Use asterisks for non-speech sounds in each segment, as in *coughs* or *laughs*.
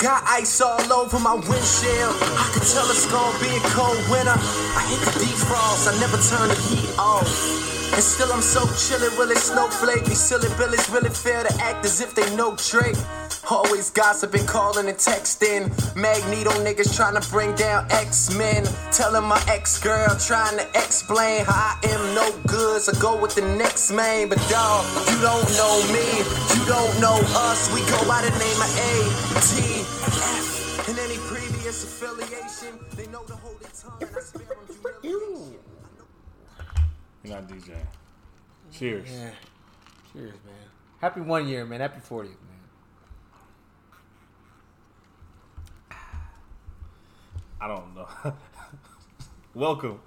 Got ice all over my windshield. I can tell it's gonna be a cold winter. I hit the defrost, I never turn the heat off. And still I'm so chillin', really snowflake. These silly billies really fair to act as if they know Drake. Always gossiping, calling and texting. Magneto niggas trying to bring down X-Men. Telling my ex-girl, trying to explain how I am no good. So go with the next man. But dawg, you don't know me, you don't know us. We go by the name of A, T, Any previous affiliation, they know to hold it tongue. I spare 'em humiliation. You're not DJ. Cheers. Yeah. Cheers, man. Happy one year, man. Happy 40th, man. I don't know. *laughs* Welcome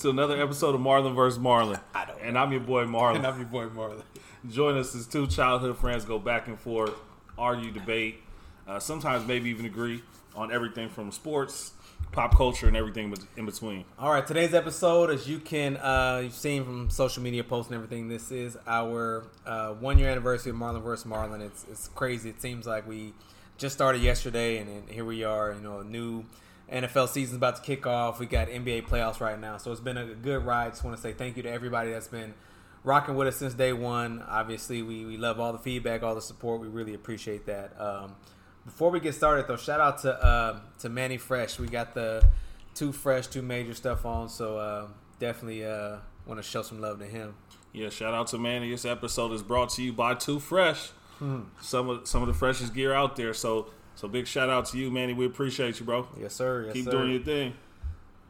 to another episode of Marlon vs. Marlon. I don't And I'm your boy Marlon. And I'm your boy Marlon. Join us as two childhood friends go back and forth, argue, debate, uh, sometimes maybe even agree on everything from sports, pop culture, and everything in between. All right, today's episode, as you can uh, you've seen from social media posts and everything, this is our uh, one year anniversary of Marlon vs. Marlon. It's it's crazy. It seems like we just started yesterday, and, and here we are. You know, a new NFL season's about to kick off. We got NBA playoffs right now, so it's been a good ride. Just want to say thank you to everybody that's been rocking with us since day one. Obviously, we, we love all the feedback, all the support. We really appreciate that. Um, before we get started, though, shout out to uh, to Manny Fresh. We got the two fresh, two major stuff on, so uh, definitely uh, want to show some love to him. Yeah, shout out to Manny. This episode is brought to you by Two Fresh. Some of some of the freshest gear out there. So so big shout out to you, Manny. We appreciate you, bro. Yes, sir. Yes, Keep sir. doing your thing.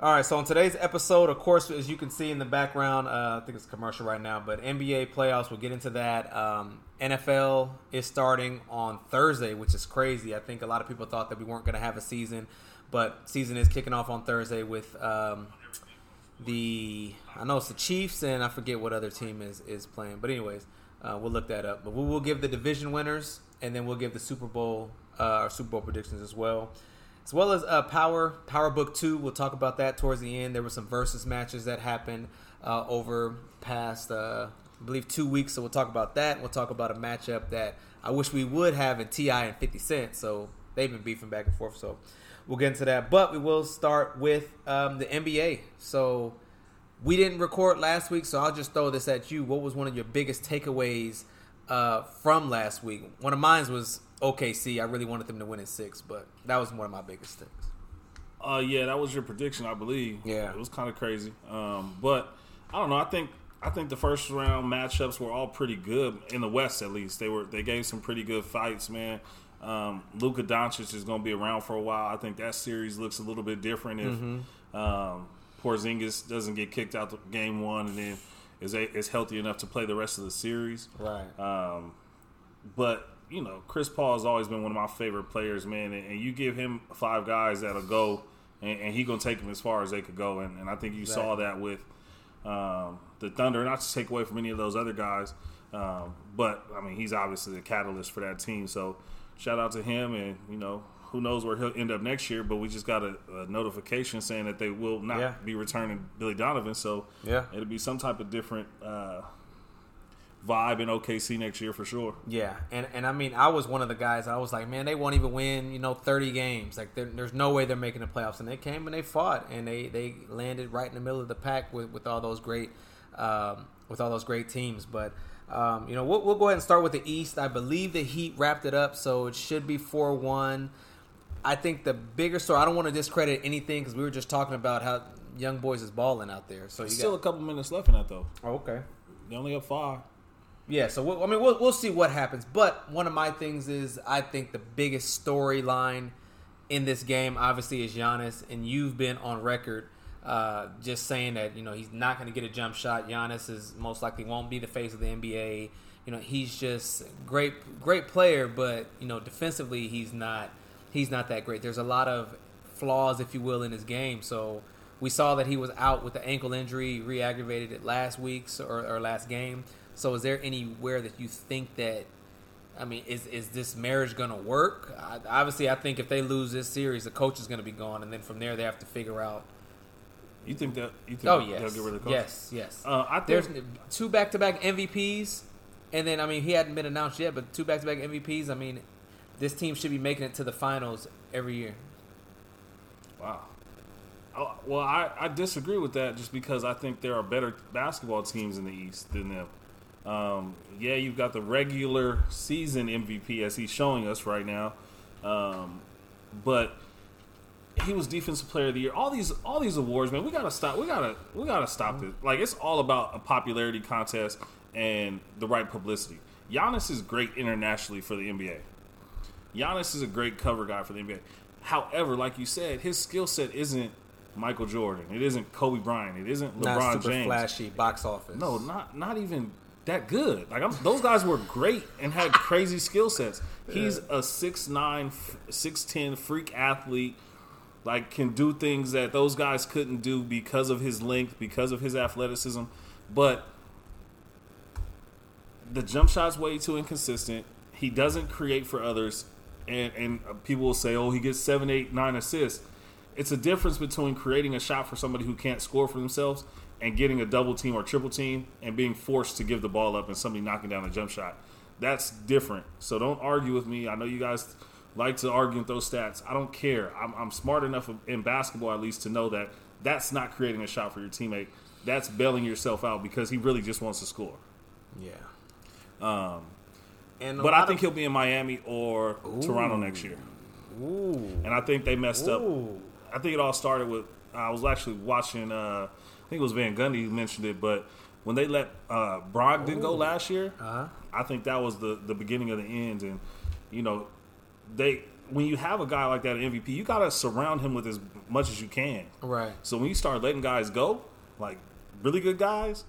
All right, so in today's episode, of course, as you can see in the background, uh, I think it's commercial right now, but NBA playoffs, we'll get into that. Um, NFL is starting on Thursday, which is crazy. I think a lot of people thought that we weren't going to have a season, but season is kicking off on Thursday with um, the I know it's the Chiefs and I forget what other team is is playing, but anyways, uh, we'll look that up. But we will give the division winners, and then we'll give the Super Bowl uh, our Super Bowl predictions as well as well as uh, Power Power Book Two. We'll talk about that towards the end. There were some versus matches that happened uh, over past, uh, I believe, two weeks. So we'll talk about that. We'll talk about a matchup that I wish we would have in Ti and Fifty Cent. So they've been beefing back and forth. So we'll get into that. But we will start with um, the NBA. So we didn't record last week, so I'll just throw this at you. What was one of your biggest takeaways uh, from last week? One of mine was OKC. I really wanted them to win in six, but that was one of my biggest things. Uh, yeah, that was your prediction, I believe. Yeah. it was kind of crazy. Um, but I don't know. I think I think the first round matchups were all pretty good in the West, at least. They were they gave some pretty good fights, man. Um, Luka Doncic is going to be around for a while. I think that series looks a little bit different if um, Porzingis doesn't get kicked out the game one and then is a, is healthy enough to play the rest of the series. Right. Um, but you know, Chris Paul has always been one of my favorite players, man. And, and you give him five guys that'll go, and, and he gonna take them as far as they could go. And, and I think you saw that with um, the Thunder. Not to take away from any of those other guys, um, but I mean, he's obviously the catalyst for that team. So shout out to him, and you know. Who knows where he'll end up next year? But we just got a, a notification saying that they will not Yeah. be returning Billy Donovan. So Yeah. it'll be some type of different uh, vibe in OKC next year for sure. Yeah, and and I mean, I was one of the guys. I was like, man, they won't even win, you know, thirty games. Like, there's no way they're making the playoffs. And they came and they fought, and they they landed right in the middle of the pack with with all those great, um, with all those great teams. But um, you know, we'll, we'll go ahead and start with the East. I believe the Heat wrapped it up, so it should be four one. I think the bigger story. I don't want to discredit anything because we were just talking about how young boys is balling out there. So you Still got, a couple minutes left in that though. oh, okay. They only up five. Yeah, so we'll, I mean, we'll, we'll see what happens. But one of my things is I think the biggest storyline in this game, obviously, is Giannis, and you've been on record uh, just saying that you know he's not going to get a jump shot. Giannis is most likely won't be the face of the NBA. You know, he's just great, great player, but you know, defensively, he's not he's not that great. There's a lot of flaws, if you will, in his game. So we saw that he was out with the ankle injury, re-aggravated it last week's or, or last game. So is there anywhere that you think that? I mean, is is this marriage gonna work? I, obviously, I think if they lose this series, the coach is gonna be gone, and then from there they have to figure out. You think that? You think Oh they'll yes, get rid of the coach? yes, yes. Uh, I think There's two back-to-back MVPs, and then I mean he hadn't been announced yet, but two back-to-back MVPs. I mean, this team should be making it to the finals every year. Wow. Oh, well, I, I disagree with that just because I think there are better basketball teams in the East than them. Um, yeah, you've got the regular season MVP as he's showing us right now, um, but he was defensive player of the year. All these all these awards, man, we gotta stop. We gotta we gotta stop this. Like it's all about a popularity contest and the right publicity. Giannis is great internationally for the NBA. Giannis is a great cover guy for the NBA. However, like you said, his skill set isn't Michael Jordan. It isn't Kobe Bryant. It isn't LeBron Not super James. flashy box office. No, not not even that good. Like I'm, those guys were great and had crazy skill sets. He's a 6'9", 6'10", freak athlete. Like can do things that those guys couldn't do because of his length, because of his athleticism. But the jump shot's way too inconsistent. He doesn't create for others, and and uh, people will say, "Oh, he gets seven, eight, nine assists." It's a difference between creating a shot for somebody who can't score for themselves and getting a double team or triple team and being forced to give the ball up and somebody knocking down a jump shot. That's different. So don't argue with me. I know you guys like to argue with those stats. I don't care. I'm, I'm smart enough in basketball at least to know that that's not creating a shot for your teammate. That's bailing yourself out because he really just wants to score. Yeah. Um, and but I think of, he'll be in Miami or ooh, Toronto next year. Ooh. And I think they messed ooh. up. I think it all started with I was actually watching. Uh, think it was Van Gundy who mentioned it, but when they let uh, Brogdon go last year, uh-huh. I think that was the the beginning of the end. And you know, they when you have a guy like that MVP, you got to surround him with as much as you can. Right. So when you start letting guys go, like really good guys,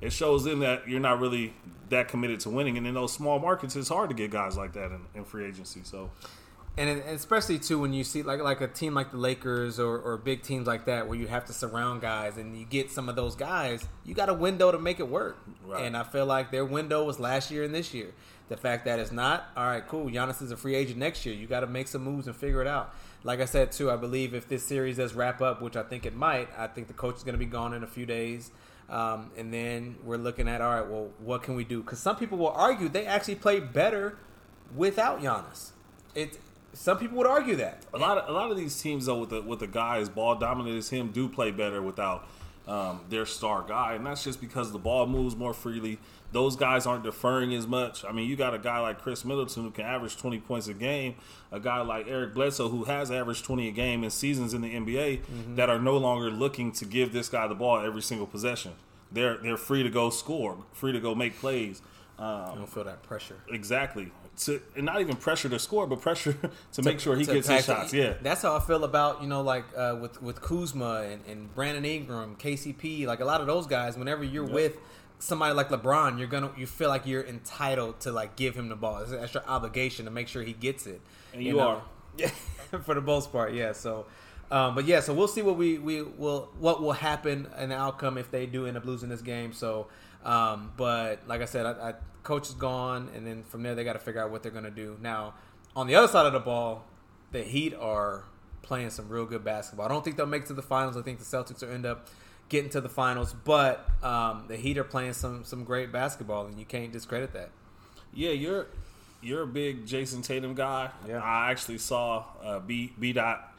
it shows them that you're not really that committed to winning. And in those small markets, it's hard to get guys like that in, in free agency. So and especially too when you see like like a team like the Lakers or, or big teams like that where you have to surround guys and you get some of those guys, you got a window to make it work. Right. And I feel like their window was last year and this year. The fact that it's not all right, cool. Giannis is a free agent next year. You got to make some moves and figure it out. Like I said too, I believe if this series does wrap up, which I think it might, I think the coach is going to be gone in a few days. Um, and then we're looking at all right, well, what can we do? Because some people will argue they actually played better without Giannis. It some people would argue that. A lot of a lot of these teams though with the with the guys ball dominant as him do play better without um, their star guy, and that's just because the ball moves more freely. Those guys aren't deferring as much. I mean, you got a guy like Khris Middleton who can average 20 points a game, a guy like Eric Bledsoe who has averaged 20 a game in seasons in the NBA mm-hmm. that are no longer looking to give this guy the ball every single possession. They're they're free to go score, free to go make plays. Um, you don't feel that pressure. Exactly to and not even pressure to score, but pressure *laughs* to, to make sure he gets his shots. Yeah, that's how I feel about you know like uh, with with Kuzma and, and Brandon Ingram, KCP, like a lot of those guys. Whenever you're yep. with somebody like LeBron, you're gonna you feel like you're entitled to like give him the ball. It's an extra obligation to make sure he gets it. And you, you know? are, yeah, *laughs* for the most part, yeah. So. Um, but yeah, so we'll see what we, we will what will happen and the outcome if they do end up losing this game. So, um, but like I said, I, I coach is gone, and then from there they got to figure out what they're going to do. Now, on the other side of the ball, the Heat are playing some real good basketball. I don't think they'll make it to the finals. I think the Celtics will end up getting to the finals, but um, the Heat are playing some some great basketball, and you can't discredit that. Yeah, you're you're a big Jayson Tatum guy. Yeah, I actually saw uh, B B dot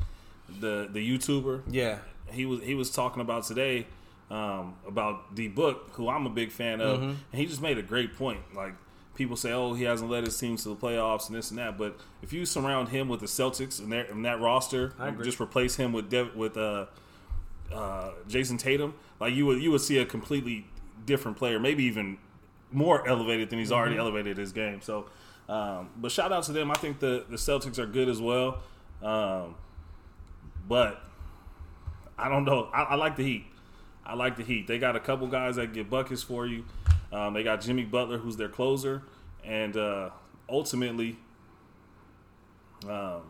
the the YouTuber. Yeah, he was he was talking about today um, about D Book, who I'm a big fan of, mm-hmm. and he just made a great point. Like people say, oh, he hasn't led his team to the playoffs and this and that, but if you surround him with the Celtics and, and that roster, just replace him with Dev- with uh, uh, Jayson Tatum, like you would you would see a completely different player, maybe even more elevated than he's mm-hmm. already elevated his game. So, um, but shout out to them. I think the the Celtics are good as well, um, but I don't know. I, I like the Heat. I like the Heat. They got a couple guys that get buckets for you. Um, they got Jimmy Butler, who's their closer, and uh, ultimately, um,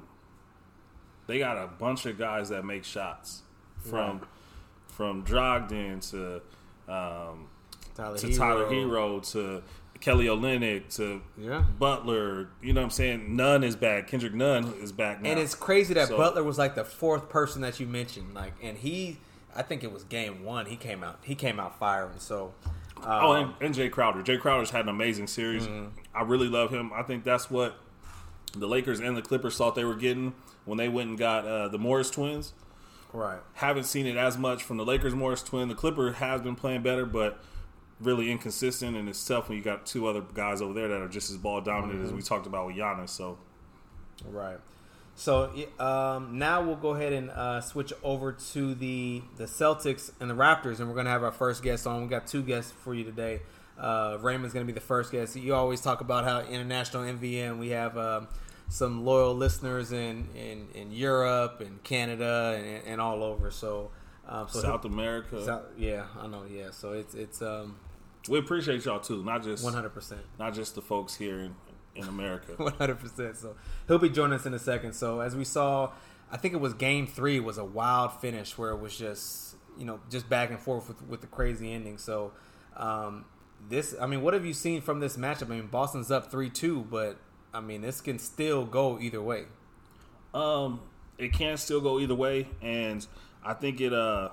they got a bunch of guys that make shots from right. from Brogdon to um, Tyler to Herro. Tyler Herro to Kelly Olynyk to yeah. Butler. You know what I'm saying? Nunn is back. Kendrick Nunn is back now. And it's crazy that so, Butler was like the fourth person that you mentioned. Like, and he I think it was game one. He came out. He came out firing. So. Um, oh, and, and Jae Crowder. Jae Crowder's had an amazing series. Mm-hmm. I really love him. I think that's what the Lakers and the Clippers thought they were getting when they went and got uh, the Morris twins. Right. Haven't seen it as much from the Lakers Morris twin. The Clipper has been playing better, but really inconsistent, and it's tough when you got two other guys over there that are just as ball dominant mm-hmm. as we talked about with Giannis. So, right. So um, now we'll go ahead and uh, switch over to the the Celtics and the Raptors, and we're going to have our first guest on. We got two guests for you today. Uh, Raymond's going to be the first guest. You always talk about how international MVM. We have um, some loyal listeners in, in, in Europe and Canada and, and all over. So, um, so South America. South, yeah, I know. Yeah, so it's it's. Um, we appreciate y'all too, not just one hundred percent, not just the folks here in, in America. *laughs* One hundred percent. So he'll be joining us in a second. So as we saw, I think it was Game Three was a wild finish where it was just you know just back and forth with, with the crazy ending. So um, this, I mean, what have you seen from this matchup? I mean, Boston's up three two, but I mean, this can still go either way. Um, it can still go either way, and I think it. Uh,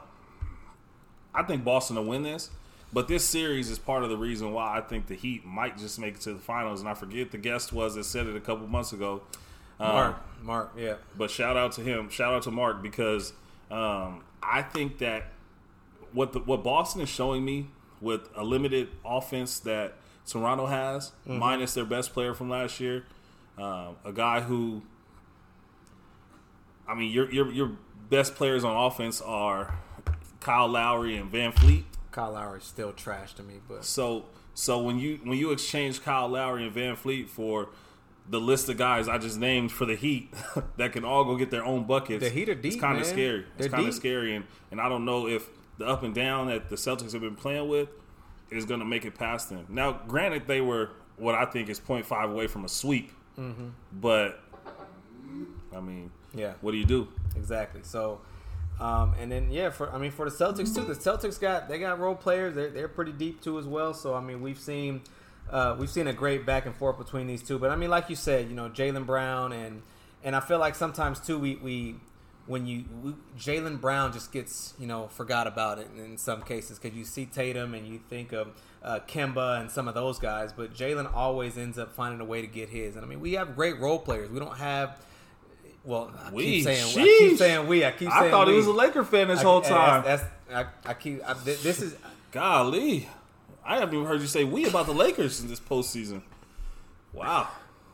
I think Boston will win this. But this series is part of the reason why I think the Heat might just make it to the finals. And I forget the guest was that said it a couple months ago. Um, Mark, Mark, yeah. But shout out to him. Shout out to Mark because um, I think that what the, what Boston is showing me with a limited offense that Toronto has, mm-hmm. minus their best player from last year, uh, a guy who, I mean, your your your best players on offense are Kyle Lowry and VanVleet. Kyle Lowry is still trash to me, but so so when you when you exchange Kyle Lowry and VanVleet for the list of guys I just named for the Heat *laughs* that can all go get their own buckets, the Heat are deep. It's kind of scary. They're it's kind of scary, and and I don't know if the up and down that the Celtics have been playing with is going to make it past them. Now, granted, they were what I think is 0.5 away from a sweep, mm-hmm. but I mean, yeah, what do you do? Exactly. So um, and then yeah, for I mean for the Celtics too, the Celtics got they got role players. They're they're pretty deep too as well. So I mean we've seen uh, we've seen a great back and forth between these two. But I mean like you said, you know Jaylen Brown and and I feel like sometimes too we we when you Jaylen Brown just gets you know forgot about it in some cases because you see Tatum and you think of uh, Kemba and some of those guys, but Jaylen always ends up finding a way to get his. And I mean we have great role players. We don't have well, I we, keep saying sheesh. I keep saying we. I keep saying I thought we. he was a Laker fan this I, whole time. That's, that's I, I, keep. I, this is golly. I haven't even heard you say we about the Lakers in this postseason. Wow.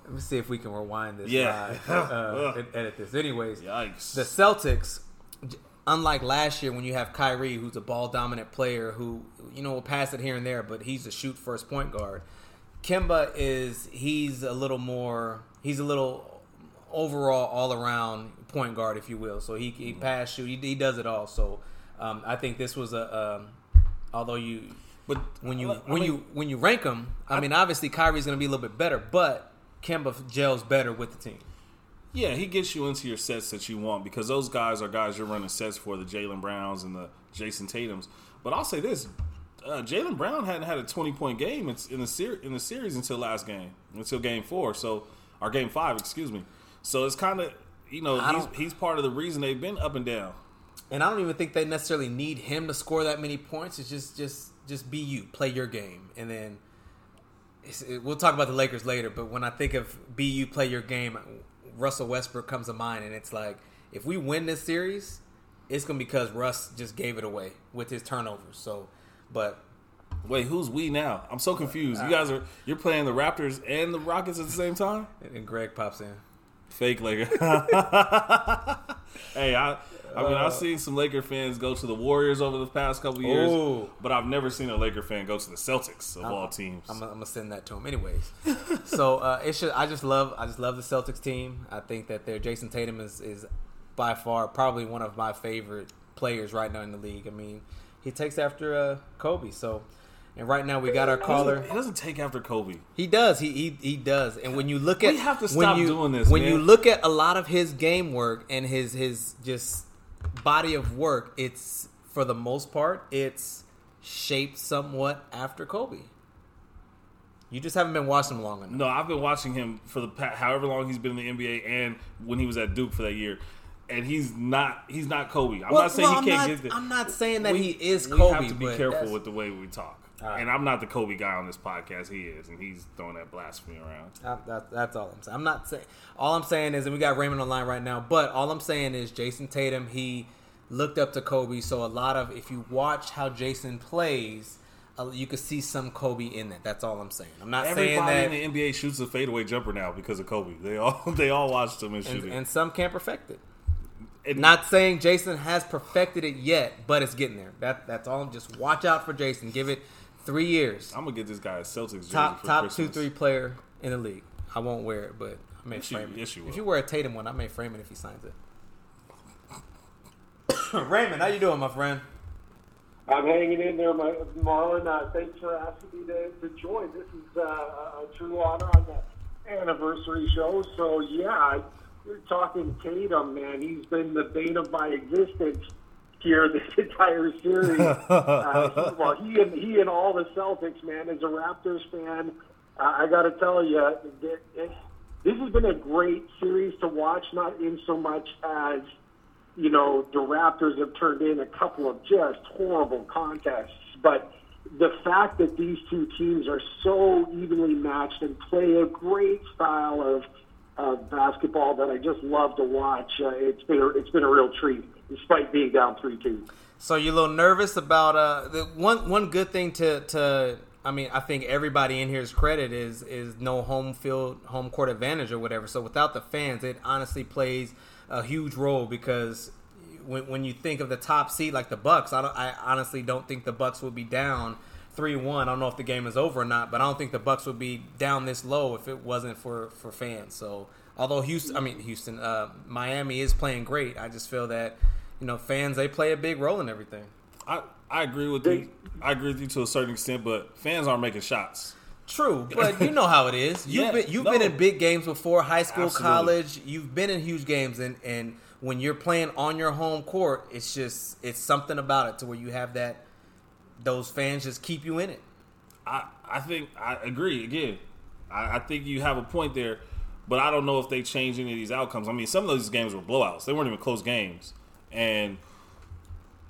Let me see if we can rewind this. Yeah. *laughs* uh, and edit this. Anyways, yikes. The Celtics, unlike last year when you have Kyrie, who's a ball dominant player who you know will pass it here and there, but he's a shoot first point guard. Kemba is he's a little more. He's a little overall all around point guard, if you will. So he, he pass shoot, he, he does it all. So um, I think this was a um, although you but when you when mean, you when you rank them, I, I mean obviously Kyrie's going to be a little bit better, but Kemba gels better with the team. Yeah, he gets you into your sets that you want because those guys are guys you're running sets for the Jaylen Browns and the Jayson Tatum's. But I'll say this: uh, Jaylen Brown hadn't had a 20 point game in the ser- in the series until last game, until Game Four. So, our Game Five, excuse me. So it's kind of you know he's, he's part of the reason they've been up and down. And I don't even think they necessarily need him to score that many points. It's just just just be you, play your game, and then it, we'll talk about the Lakers later. But when I think of be you, play your game, Russell Westbrook comes to mind, and it's like if we win this series, it's gonna be because Russ just gave it away with his turnovers. So, but Wait, who's we now? I'm so confused. You uh, guys are you're playing the Raptors and the Rockets at the same time. And Greg pops in. Fake Laker. *laughs* hey, I. I mean, I've uh, seen some Laker fans go to the Warriors over the past couple years, Ooh. but I've never seen a Laker fan go to the Celtics of I'm, all teams. I'm, I'm, gonna send that to him, anyways. *laughs* so uh, it should. I just love. I just love the Celtics team. I think that their Jayson Tatum is is by far probably one of my favorite players right now in the league. I mean, he takes after uh, Kobe, so and right now we got our caller. He doesn't take after Kobe. He does. He he, he does. And when you look at we have to stop you, doing this. When man. you look at a lot of his game work and his his just body of work, it's for the most part it's shaped somewhat after Kobe. You just haven't been watching him long enough. No, I've been watching him for the past, however long he's been in the NBA and when he was at Duke for that year and he's not he's not Kobe. I'm well, not saying well, he can't not, get I'm not saying that we, he is Kobe. We have to be careful with the way we talk. Right. And I'm not the Kobe guy on this podcast. He is, and he's throwing that blasphemy around. Uh, that, that's all I'm saying. I'm not saying. All I'm saying is, and we got Raymond online right now. But all I'm saying is, Jayson Tatum. He looked up to Kobe. So a lot of, if you watch how Jayson plays, uh, you could see some Kobe in that. That's all I'm saying. I'm not Everybody saying that. in the NBA shoots a fadeaway jumper now because of Kobe. They all *laughs* they all watched him and, and shoot it. And some can't perfect it. it. Not saying Jayson has perfected it yet, but it's getting there. That that's all. Just watch out for Jayson. Give it three years. I'm gonna get this guy a Celtics jersey top top Christmas. two three player in the league. I won't wear it, but I may yes, frame you, it. Yes, you if you wear a Tatum one, I may frame it if he signs it. *coughs* Raymond, how you doing, my friend? I'm hanging in there, my, Marlon. Uh, thanks for asking me to, to join. This is uh, a true honor on the anniversary show. So yeah, you're talking Tatum, man. He's been the bane of my existence here this *laughs* entire series. *laughs* uh, well, he and he and all the Celtics, man. As a Raptors fan, uh, I got to tell you, this has been a great series to watch. Not in so much as you know, the Raptors have turned in a couple of just horrible contests. But the fact that these two teams are so evenly matched and play a great style of, of basketball that I just love to watch, uh, it's been a, it's been a real treat, despite being down three two. So you're a little nervous about uh, the one one good thing to to I mean, I think everybody in here's credit is is no home field, home court advantage or whatever. So without the fans, it honestly plays a huge role because when, when you think of the top seed like the Bucks, I, I honestly don't think the Bucks would be down three one. I don't know if the game is over or not, but I don't think the Bucks would be down this low if it wasn't for for fans. So although Houston, I mean Houston, uh, Miami is playing great, I just feel that you know fans they play a big role in everything. I I agree with you. I agree with you to a certain extent, but fans aren't making shots. True, but you know how it is. You've Yeah, been you've no. been in big games before, high school, Absolutely. college. You've been in huge games, and and when you're playing on your home court, it's just it's something about it to where you have that those fans just keep you in it. I, I think I agree again. I, I think you have a point there, but I don't know if they change any of these outcomes. I mean, some of those games were blowouts; they weren't even close games. And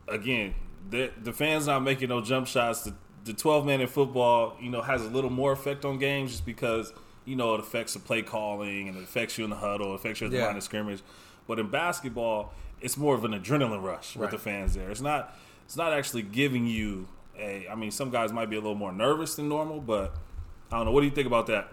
again, the the fans not making no jump shots. The the twelve man in football, you know, has a little more effect on games just because you know it affects the play calling and it affects you in the huddle, it affects you at the Yeah. line of scrimmage. But in basketball, it's more of an adrenaline rush with Right. the fans there. It's not it's not actually giving you a. I mean, some guys might be a little more nervous than normal, but I don't know. What do you think about that?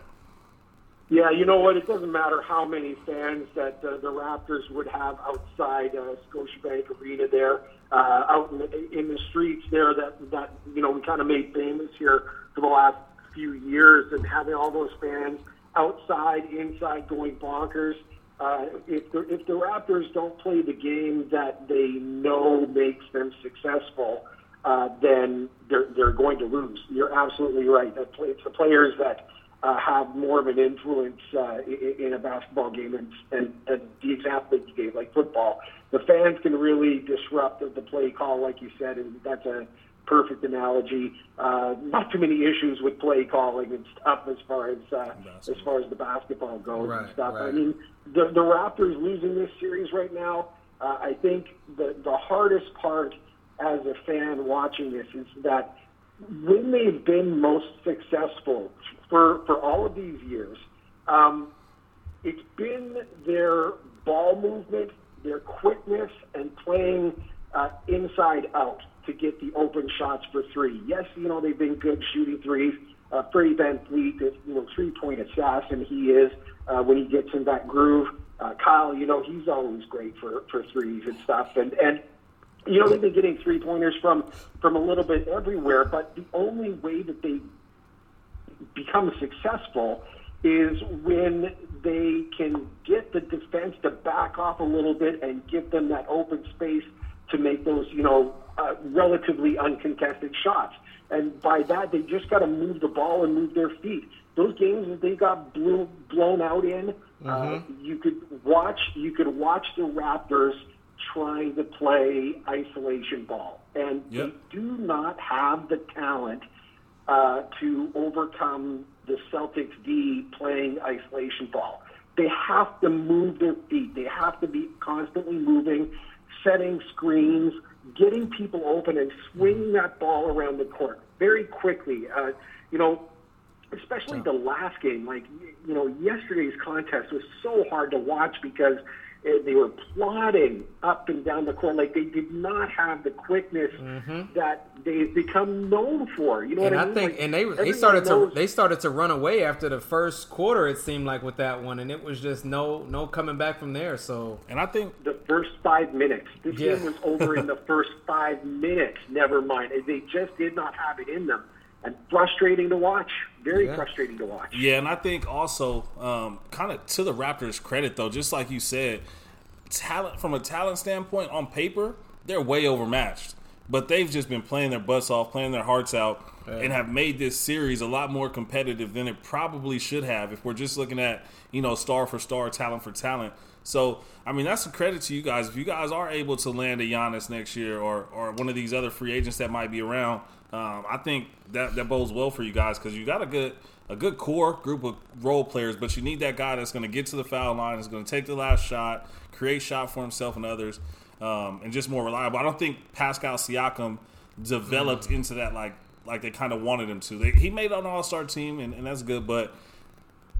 Yeah, you know what? It doesn't matter how many fans that uh, the Raptors would have outside uh, Scotiabank Arena there, uh, out in the, in the streets there that that you know we kind of made famous here for the last few years, and having all those fans outside, inside, going bonkers. Uh, if the if the Raptors don't play the game that they know makes them successful, uh, then they're they're going to lose. You're absolutely right. That play, it's the players that uh, have more of an influence uh, in, in a basketball game, and, and, and the example that you gave, like football, the fans can really disrupt the, the play call, like you said, and that's a perfect analogy. Uh, not too many issues with play calling and stuff as far as uh, as far as the basketball goes Right, and stuff. I mean, the the Raptors losing this series right now. Uh, I think the the hardest part as a fan watching this is that when they've been most successful for for all of these years, um, it's been their ball movement, their quickness, and playing uh, inside out to get the open shots for three. Yes, you know they've been good shooting threes. Uh, Freddie VanVleet, you know, three-point assassin he is uh, when he gets in that groove. Uh, Kyle, you know, he's always great for for threes and stuff, and and you know they've been getting three pointers from from a little bit everywhere, but the only way that they become successful is when they can get the defense to back off a little bit and give them that open space to make those, you know, uh, relatively uncontested shots. And by that, they just got to move the ball and move their feet. Those games that they got blew, blown out in, uh, you could watch. You could watch the Raptors trying to play isolation ball, and Yep. they do not have the talent uh, to overcome the Celtics D playing isolation ball. They have to move their feet. They have to be constantly moving, setting screens, getting people open and swinging that ball around the court very quickly. Uh, you know, especially the last game. Like, you know, yesterday's contest was so hard to watch because they were plodding up and down the court like they did not have the quickness mm-hmm. that they've become known for. You know and what I, I think, like, and they they started knows. to they started to run away after the first quarter. It seemed like with that one, and it was just no no coming back from there. So, and I think the first five minutes, this yeah. game was over in the *laughs* first five minutes. Never mind, they just did not have it in them and frustrating to watch. Very yeah. frustrating to watch. Yeah, and I think also, um, kind of to the Raptors' credit, though, just like you said, talent from a talent standpoint on paper, they're way overmatched. But they've just been playing their butts off, playing their hearts out, yeah. and have made this series a lot more competitive than it probably should have. If we're just looking at you know star for star, talent for talent. So I mean that's a credit to you guys. If you guys are able to land a Giannis next year, or or one of these other free agents that might be around, um, I think that that bodes well for you guys because you got a good a good core group of role players, but you need that guy that's going to get to the foul line, is going to take the last shot, create shot for himself and others, um, and just more reliable. I don't think Pascal Siakam developed mm. into that like like they kind of wanted him to. They, he made an All Star team, and, and that's good, but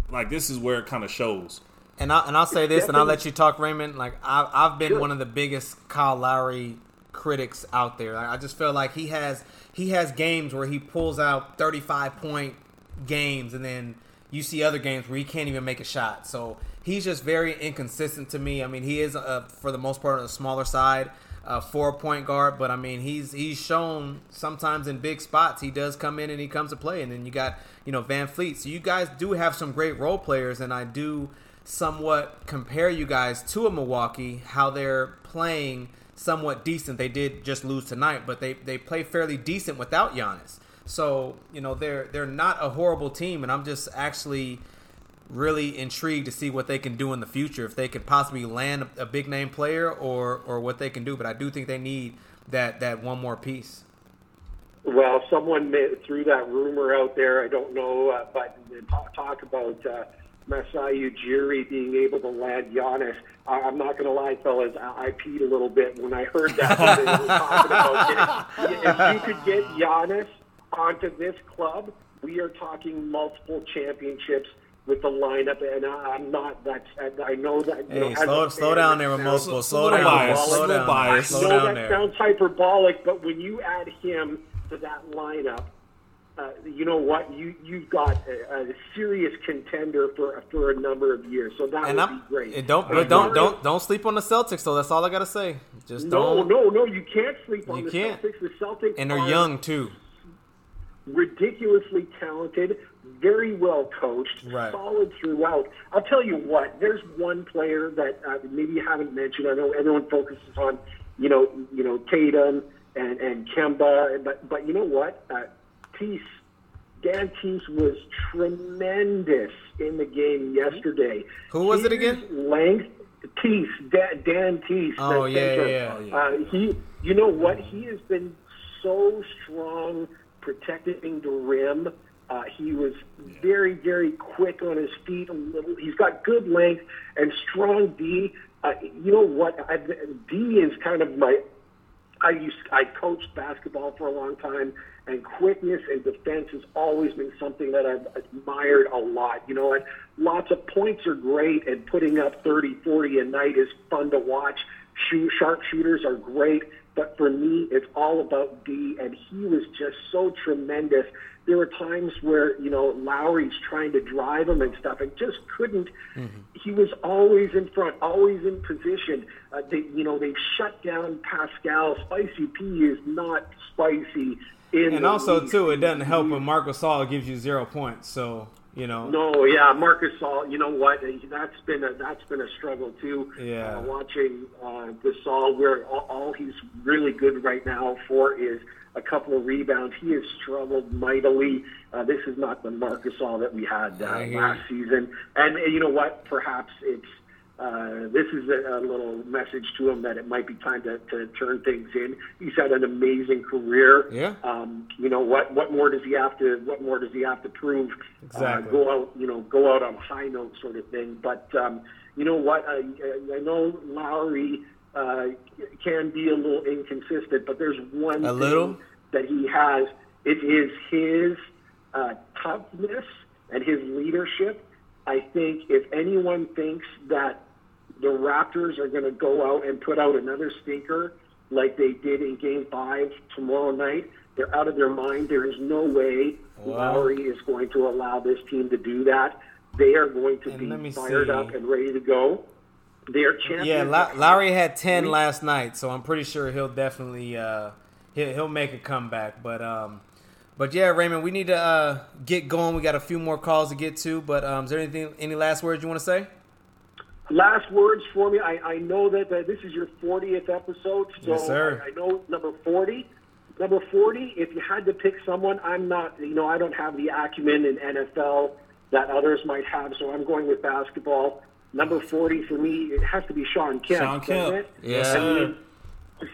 like this is where it kind of shows. And I and I'll say this, and I'll let you talk, Raymond. Like I, I've been sure. one of the biggest Kyle Lowry critics out there. I just feel like he has he has games where he pulls out 35 point games and then you see other games where he can't even make a shot. So he's just very inconsistent to me. I mean, he is for the most part on the smaller side, uh, four point guard, but I mean, he's he's shown sometimes in big spots he does come in and he comes to play. And then you got you know VanVleet. So you guys do have some great role players, and I do somewhat compare you guys to a Milwaukee how they're playing somewhat decent. They did just lose tonight, but they they play fairly decent without Giannis. So you know they're they're not a horrible team, and I'm just actually really intrigued to see what they can do in the future. If they could possibly land a, big name player, or or what they can do. But I do think they need that that one more piece. Well, someone threw that rumor out there. I don't know, uh, but talk, about. Uh, Masai Ujiri being able to land Giannis. I'm not going to lie, fellas, I, I peed a little bit when I heard that. they were talking about getting, if you could get Giannis onto this club, we are talking multiple championships with the lineup, and I'm not. That's I know that. Hey, know, slow, slow down there, multiple. Slow, slow down. Slow down. Bias. I know that sounds hyperbolic, but when you add him to that lineup, uh, you know what? You you've got a, a, serious contender for for a number of years. So that and would I'm, be great. Don't but don't don't don't sleep on the Celtics. So that's all I gotta say. Just no don't. no no. You can't sleep on you the can't. Celtics. The Celtics and they're young too. Ridiculously talented, very well coached, right. solid throughout. I'll tell you what. There's one player that uh, maybe you haven't mentioned. I know everyone focuses on you know you know Tatum and and Kemba, but but you know what? Uh, Peace Dan Theis was tremendous in the game yesterday. Who was His it again? Length, Theis, Dan, Dan Theis. Oh yeah, yeah, yeah. yeah. Uh, he, you know what? He has been so strong protecting the rim. Uh, he was very, very quick on his feet. A little, he's got good length and strong D. Uh, you know what? I, D is kind of my. I used I coached basketball for a long time, and quickness and defense has always been something that I've admired a lot. You know, and lots of points are great, and putting up 30, 40 a night is fun to watch. Shoot, sharp shooters are great, but for me, it's all about D, and he was just so tremendous. There were times where you know Lowry's trying to drive him and stuff, and just couldn't. Mm-hmm. He was always in front, always in position. Uh, they, you know, they've shut down Pascal. Spicy P is not spicy and also league. too, it doesn't help when Marc Gasol gives you zero points. So you know. No, yeah, Marc Gasol, You know what? That's been a that's been a struggle too. Yeah. Uh, watching uh, Gasol, where all, all he's really good right now for is a couple of rebounds. He has struggled mightily. Uh, this is not the Marc Gasol that we had uh, last season. And, and you know what? Perhaps it's uh, this is a, a little message to him that it might be time to, to turn things in. He's had an amazing career. Yeah. Um, you know what? What more does he have to? What more does he have to prove? Exactly. Uh, go out, you know, go out on high note, sort of thing. But um, you know what? I, I know Lowry uh, can be a little inconsistent, but there's one A thing little? that he has. It is his uh, toughness and his leadership. I think if anyone thinks that the Raptors are going to go out and put out another stinker like they did in Game Five tomorrow night, they're out of their mind. There is no way Wow. Lowry is going to allow this team to do that. They are going to And be fired see. up and ready to go. They are champions. Yeah, La- Lowry had ten last night, so I'm pretty sure he'll definitely uh, he'll, he'll make a comeback. But um, but yeah, Raymond, we need to uh, get going. We got a few more calls to get to. But um, is there anything any last words you want to say? Last words for me. I, I know that uh, this is your 40th episode, so Yes, sir. I, I know number 40. Number 40, if you had to pick someone, I'm not, you know, I don't have the acumen in NFL that others might have, so I'm going with basketball. Number 40 for me, it has to be Shawn Kemp. Shawn Kemp. Yeah. I mean,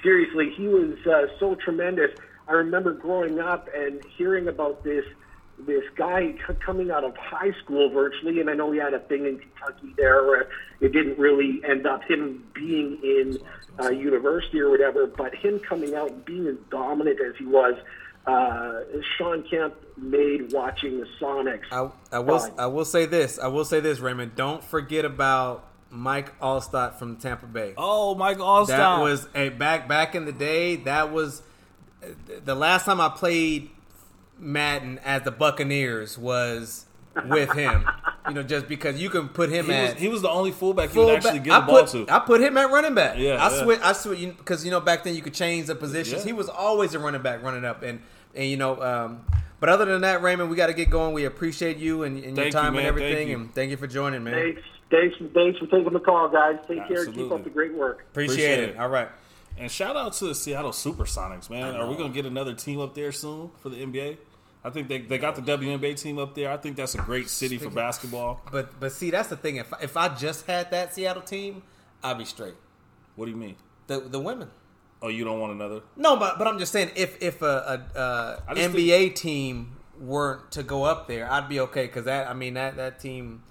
seriously, he was uh, so tremendous. I remember growing up and hearing about this this guy coming out of high school virtually, and I know he had a thing in Kentucky there where it didn't really end up him being in uh, university or whatever, but him coming out and being as dominant as he was, uh, Shawn Kemp made watching the Sonics. I, I will fun. I will say this. I will say this, Raymond. Don't forget about Mike Alstott from Tampa Bay. Oh, Mike Alstott. That was a back back in the day. That was the last time I played Madden as the Buccaneers was with him. you know, just because you can put him he, was, at he was the only fullback you would actually get I the ball put to. I put him at running back. Yeah, I yeah. switch. I switch because you know back then you could change the positions. Yeah. He was always a running back, running up, and and you know. Um, but other than that, Raymond, we got to get going. We appreciate you and, and your Thank you, time and everything, you. and thank you for joining, man. Thanks, thanks, thanks for taking the call, guys. Take care. Keep up the great work. Appreciate, Appreciate it. it. All right. And shout out to the Seattle Supersonics, man. Are we gonna get another team up there soon for the NBA? I think they, they got the WNBA team up there. I think that's a great city for basketball. But but see, that's the thing. If if I just had that Seattle team, I'd be straight. What do you mean? The the women. Oh, you don't want another? No, but but I'm just saying if if a just NBA team weren't to go up there, I'd be okay because that I mean that that team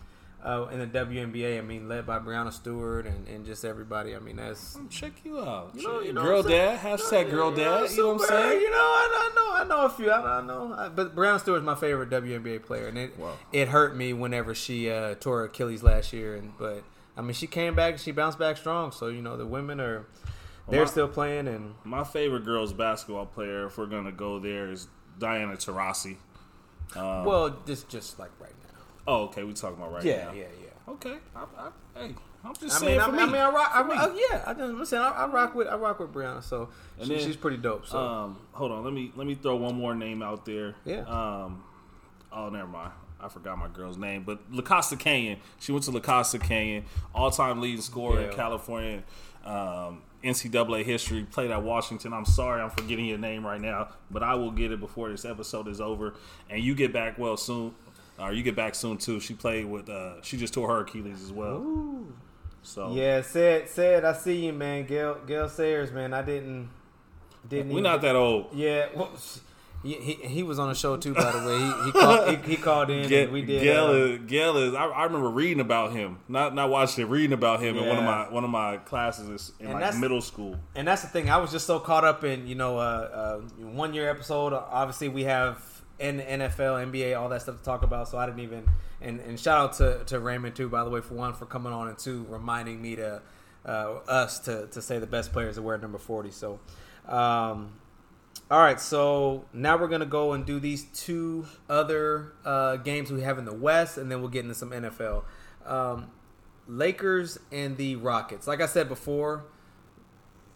uh, in the WNBA, I mean led by Breanna Stewart and, and just everybody. I mean that's Check you out. You know- you know girl what I'm saying? dad. Hashtag girl dad. You know what I'm saying? You know, I, I know, I know a few. I, I know, I, but Breanna Stewart's my favorite WNBA player, and it it hurt me whenever she uh, tore Achilles last year. And but I mean, she came back, she bounced back strong. So you know, the women are they're my- still playing, and My favorite girls basketball player, if we're gonna go there, is Diana Taurasi. Um, well, this just like right now. Oh, okay. We talking about right Yeah, now. yeah, yeah. Yeah. Okay. I, I, hey, I'm just I saying mean, I, for mean, I me. mean, I rock. I, me. rock yeah, I, I'm saying I, I rock with I rock with Breanna. So And she, then, she's pretty dope. So Um, hold on. Let me let me throw one more name out there. Yeah. Um. Oh, never mind. I forgot my girl's name, but La Costa Canyon. She went to La Costa Canyon, all-time leading scorer in California, um, NCAA history. Played at Washington. I'm sorry, I'm forgetting your name right now, but I will get it before this episode is over. And you get back well soon, or you get back soon too. She played with. Uh, she just tore her Achilles as well. So yeah, said said I see you, man. Gale Gale Sayers, man. I didn't didn't. we're even- not that old. Yeah, well, he, he, he was on the show too, by the way. He he called, he, he called in. We did. Gale uh, is, Gale is I, I remember reading about him, not not watching it, reading about him in one of my one of my classes in And like middle school. and that's the thing. I was just so caught up in you know uh, uh, one year episode. Obviously, we have N- NFL, NBA, all that stuff to talk about. So I didn't even. And, and shout out to, to Raymond too, by the way, for one for coming on and two reminding me to uh, us to, to say the best players to wear number forty. So, um, all right, so now we're gonna go and do these two other uh, games we have in the West, and then we'll get into some NFL. Um, Lakers and the Rockets. Like I said before,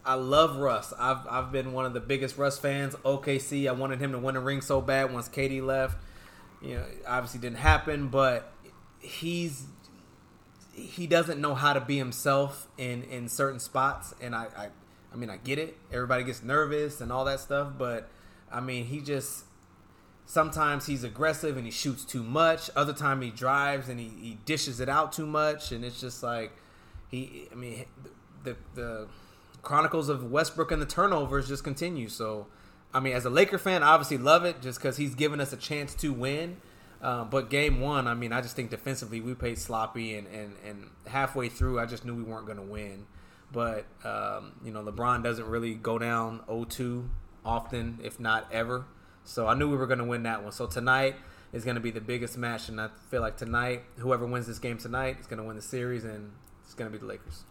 I love Russ. I've I've been one of the biggest Russ fans. OKC. I wanted him to win a ring so bad once KD left. You know, obviously didn't happen, but he's he doesn't know how to be himself in in certain spots, and I I, I mean I get it. Everybody gets nervous and all that stuff, but I mean he just sometimes he's aggressive and he shoots too much. Other time he drives and he, he dishes it out too much, and it's just like he. I mean the the chronicles of Westbrook and the turnovers just continue. So I mean, as a Laker fan, I obviously love it just because he's given us a chance to win. Uh, but game one, I mean, I just think defensively we played sloppy, and, and, and halfway through, I just knew we weren't going to win. but um, you know LeBron doesn't really go down 0-2 often, if not ever. So I knew we were going to win that one. So tonight is going to be the biggest match, and I feel like tonight, whoever wins this game tonight is going to win the series, and it's going to be the Lakers.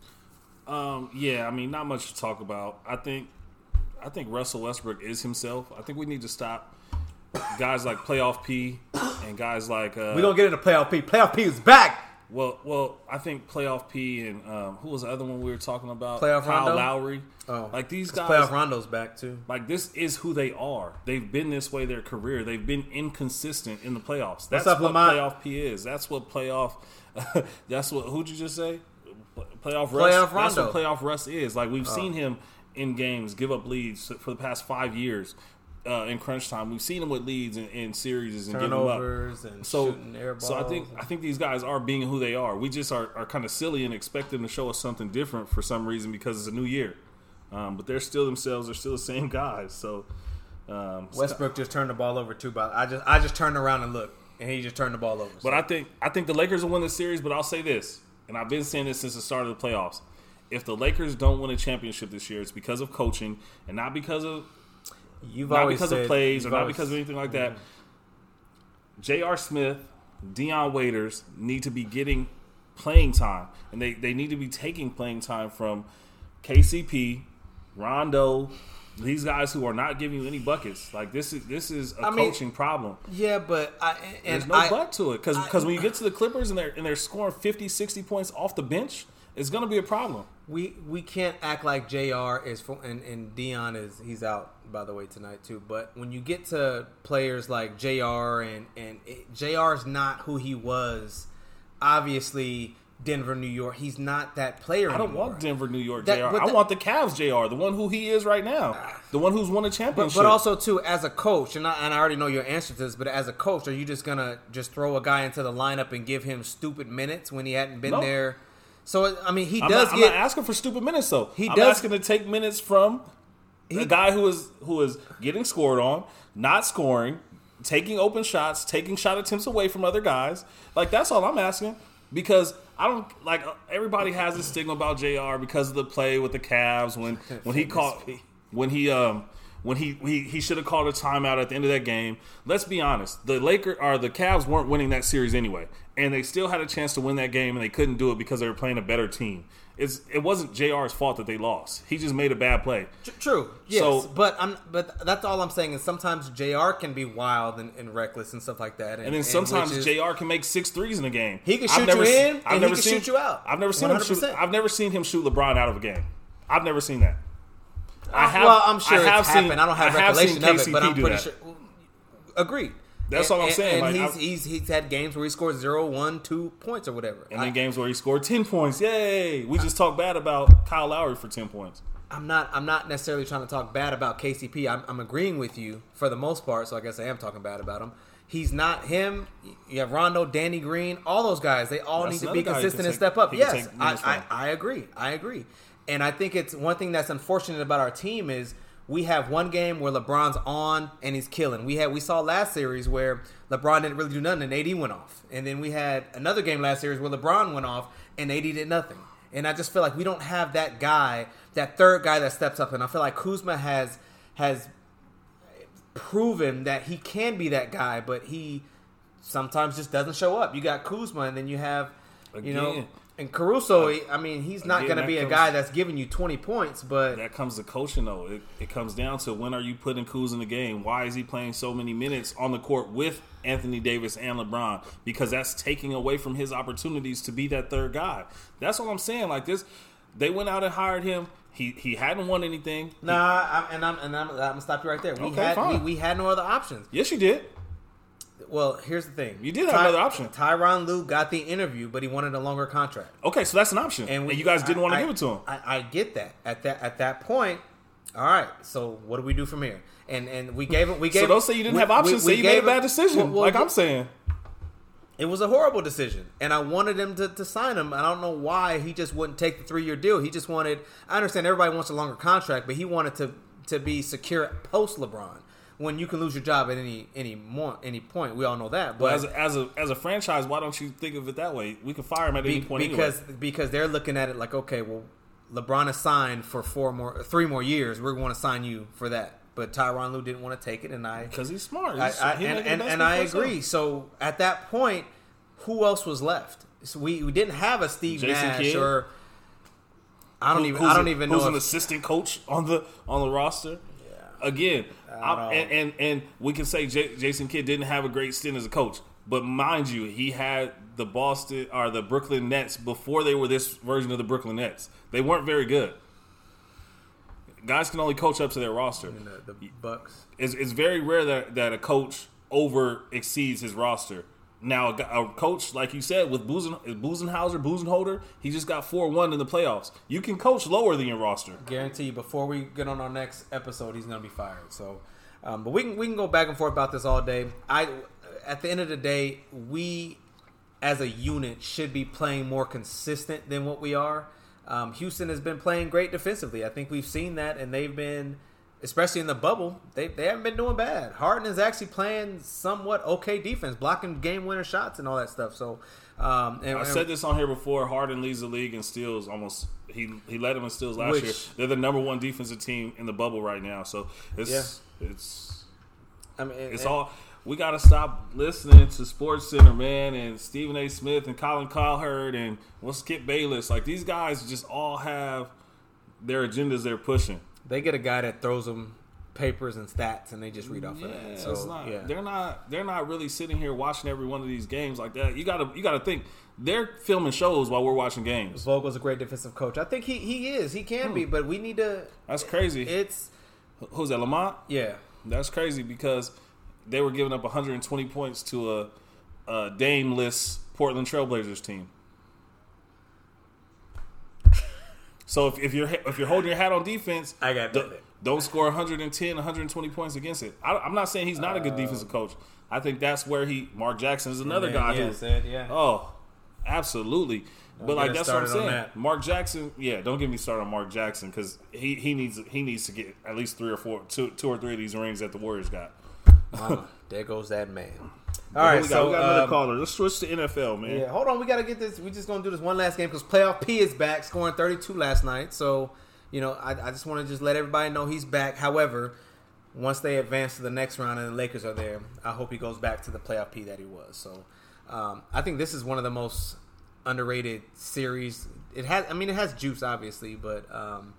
Um, yeah, I mean, not much to talk about. I think, I think Russell Westbrook is himself. I think we need to stop guys like Playoff P and guys like uh, we don't get into Playoff P. Playoff P is back. Well, well, I think Playoff P and um, who was the other one we were talking about? Playoff Kyle Rondo? Lowry. Oh, like these guys. Playoff Rondo's back too. Like this is who they are. They've been this way their career. They've been inconsistent in the playoffs. That's up, what Lamont? playoff P is. That's what playoff. *laughs* that's what. Who'd you just say? Playoff Russ. Playoff That's what playoff Russ is. Like we've seen him in games give up leads for the past five years uh, in crunch time. We've seen him with leads in, in series and give them up. Turnovers and So, shooting air balls. so I think I think these guys are being who they are. We just are, are kind of silly and expect them to show us something different for some reason because it's a new year. Um, but they're still themselves. They're still the same guys. So um, Westbrook just turned the ball over too. But I just I just turned around and looked, and he just turned the ball over. But I think I think the Lakers will win the series. But I'll say this, and I've been saying this since the start of the playoffs: if the Lakers don't win a championship this year, it's because of coaching and not because of you've not because said, of plays or not always- because of anything like that. J.R. Smith, Dion Waiters need to be getting playing time, and they, they need to be taking playing time from KCP, Rondo, these guys who are not giving you any buckets. Like this is this is a I mean, coaching problem. Yeah, but I and There's no I, but to it because because when you get to the Clippers and they're and they're scoring 50, 60 points off the bench, it's going to be a problem. we we can't act like Jr. is for, and and Dion is he's out by the way tonight too. But when you get to players like Jr. and and it, Jr. is not who he was. Obviously, Denver, New York. He's not that player. I don't anymore. want Denver, New York, That- Jr. but I that- want the Cavs, Jr. The one who he is right now, ah. the one who's won a championship. but also too, as a coach, and I, and I already know your answer to this, but as a coach, are you just gonna just throw a guy into the lineup and give him stupid minutes when he hadn't been No. there? So I mean, he I'm, does not, get I'm not asking for stupid minutes though. He I'm does- asking to take minutes from a guy who is who is getting scored on, not scoring, taking open shots, taking shot attempts away from other guys. Like that's all I'm asking because I don't like everybody has this stigma about Jr. because of the play with the Cavs when *laughs* when he caught when he um when he he, he should have called a timeout at the end of that game. Let's be honest, the Laker or the Cavs weren't winning that series anyway, and they still had a chance to win that game, and they couldn't do it because they were playing a better team. It's it wasn't Jr's fault that they lost. He just made a bad play. True. Yes, So- but I'm but that's all I'm saying is sometimes Jr. can be wild and, and reckless and stuff like that. And, And then sometimes which is- Jr. can make six threes in a game. He can I've shoot never you in, I've and never he can seen, shoot you out. I've never seen him shoot. I've never seen him shoot LeBron out of a game. I've never seen that. I ah, have. well, I'm sure I have it's seen, happened. I don't have I have recollection of it, but I'm pretty that. sure. Mm, agreed. That's And- all I'm saying. And Like, he's, he's he's had games where he scored zero, one, two points or whatever. And I, then games where he scored ten points. Yay! We just talked bad about Kyle Lowry for ten points. I'm not I'm not necessarily trying to talk bad about KCP. I'm, I'm agreeing with you for the most part, so I guess I am talking bad about him. He's not him. You have Rondo, Danny Green, all those guys. They all That's need to be another guy he consistent can and step up. Yes, I, I. I agree. I agree. And I think it's one thing that's unfortunate about our team is we have one game where LeBron's on and he's killing. We had we saw last series where LeBron didn't really do nothing and AD went off. And then we had another game last series where LeBron went off and AD did nothing. And I just feel like we don't have that guy, that third guy that steps up. And I feel like Kuzma has has proven that he can be that guy, but he sometimes just doesn't show up. You got Kuzma, and then you have, you know, Again. And Caruso. I mean, he's not going to be a comes- guy that's giving you twenty points, but That comes to coaching though. It, it comes down to when are you putting Kuz in the game? Why is he playing so many minutes on the court with Anthony Davis and LeBron? Because that's taking away from his opportunities to be that third guy. That's what I'm saying. Like this, they went out and hired him. He he hadn't won anything. nah. I'm, and I'm and I'm, I'm gonna stop you right there. We Okay, had fine. we, we had no other options. Yes, you did. Well, here's the thing. You did have another option. Tyronn Lue got the interview, but he wanted a longer contract. Okay, so that's an option, and, we, you guys didn't want to I- give it to him. I, I get that. At that at that point, all right. So what do we do from here? And and we gave him. We gave. so don't say you didn't we- have options. we- say you made a bad decision. well, well, like I'm saying. It was a horrible decision, and I wanted him to, to sign him. I don't know why he just wouldn't take the three year deal. He just wanted. I understand everybody wants a longer contract, but he wanted to to be secure post LeBron. When you can lose your job at any any more any point, we all know that. But But as a, as a as a franchise, why don't you think of it that way? We can fire him at any point because anyway. because they're looking at it like, okay, well, LeBron is signed for four more, three more years. We're going to sign you for that. But Tyronn Lue didn't want to take it, and I because he's smart. He's- I, he and and, and I agree. So at that point, who else was left? So we, we didn't have a Steve Jason Nash Kidd? or I don't Who- even I don't a- even know who's know an assistant coach on the on the roster. Again, I'm, and, and and we can say J- Jason Kidd didn't have a great stint as a coach, but mind you, he had the Boston or the Brooklyn Nets before they were this version of the Brooklyn Nets. They weren't very good. Guys can only coach up to their roster. the, the Bucks. It's, it's very rare that, that a coach over exceeds his roster. Now, a, coach, like you said, with Buzen, Buzenhauser, Buzenholder, he just got 4 1 in the playoffs. You can coach lower than your roster. Guarantee you, before we get on our next episode, he's going to be fired. So, um, but we can we can go back and forth about this all day. I at the end of the day, we as a unit should be playing more consistent than what we are. Um, Houston has been playing great defensively. I think we've seen that, and they've been, especially in the bubble, they, they haven't been doing bad. Harden is actually playing somewhat okay defense, blocking game winner shots and all that stuff. So, um, and, I and- said this on here before. Harden leads the league in steals almost. He he led them in steals last Which- year. They're the number one defensive team in the bubble right now. So it's it's I mean, it's and- all. We got to stop listening to Sports Center, man, and Stephen A. Smith and Colin Cowherd and what's Skip Bayless. Like these guys just all have their agendas they're pushing. They get a guy that throws them papers and stats, and they just read off Yeah, of that. it's So not, yeah, they're not they're not really sitting here watching every one of these games like that. You gotta you gotta think they're filming shows while we're watching games. Vogel's a great defensive coach. I think he he is. He can Hmm. be, but we need to. That's crazy. It's Who's that? Lamont? yeah. That's crazy because they were giving up 120 points to a, a Dame-less Portland Trailblazers team. So if, if you're if you're holding your hat on defense, I got don't, don't score 110, 120 points against it. I, I'm not saying he's not a good defensive uh, coach. I think that's where he Mark Jackson is another guy yeah, who said, yeah. Oh, absolutely. but like that's what I'm saying. that. Mark Jackson, yeah, don't get me started on Mark Jackson because he, he needs he needs to get at least three or four, two two or three of these rings that the Warriors got. Mama, there goes that man. All right, we got, so we got another um, caller. Let's switch to NFL, man. Yeah, hold on. We got to get this. We're just gonna do this one last game because playoff P is back, scoring 32 last night. So, you know, I, I just want to just let everybody know he's back. However, once they advance to the next round and the Lakers are there, I hope he goes back to the playoff P that he was. So, um, I think this is one of the most underrated series. It has, I mean, it has juice, obviously, but um,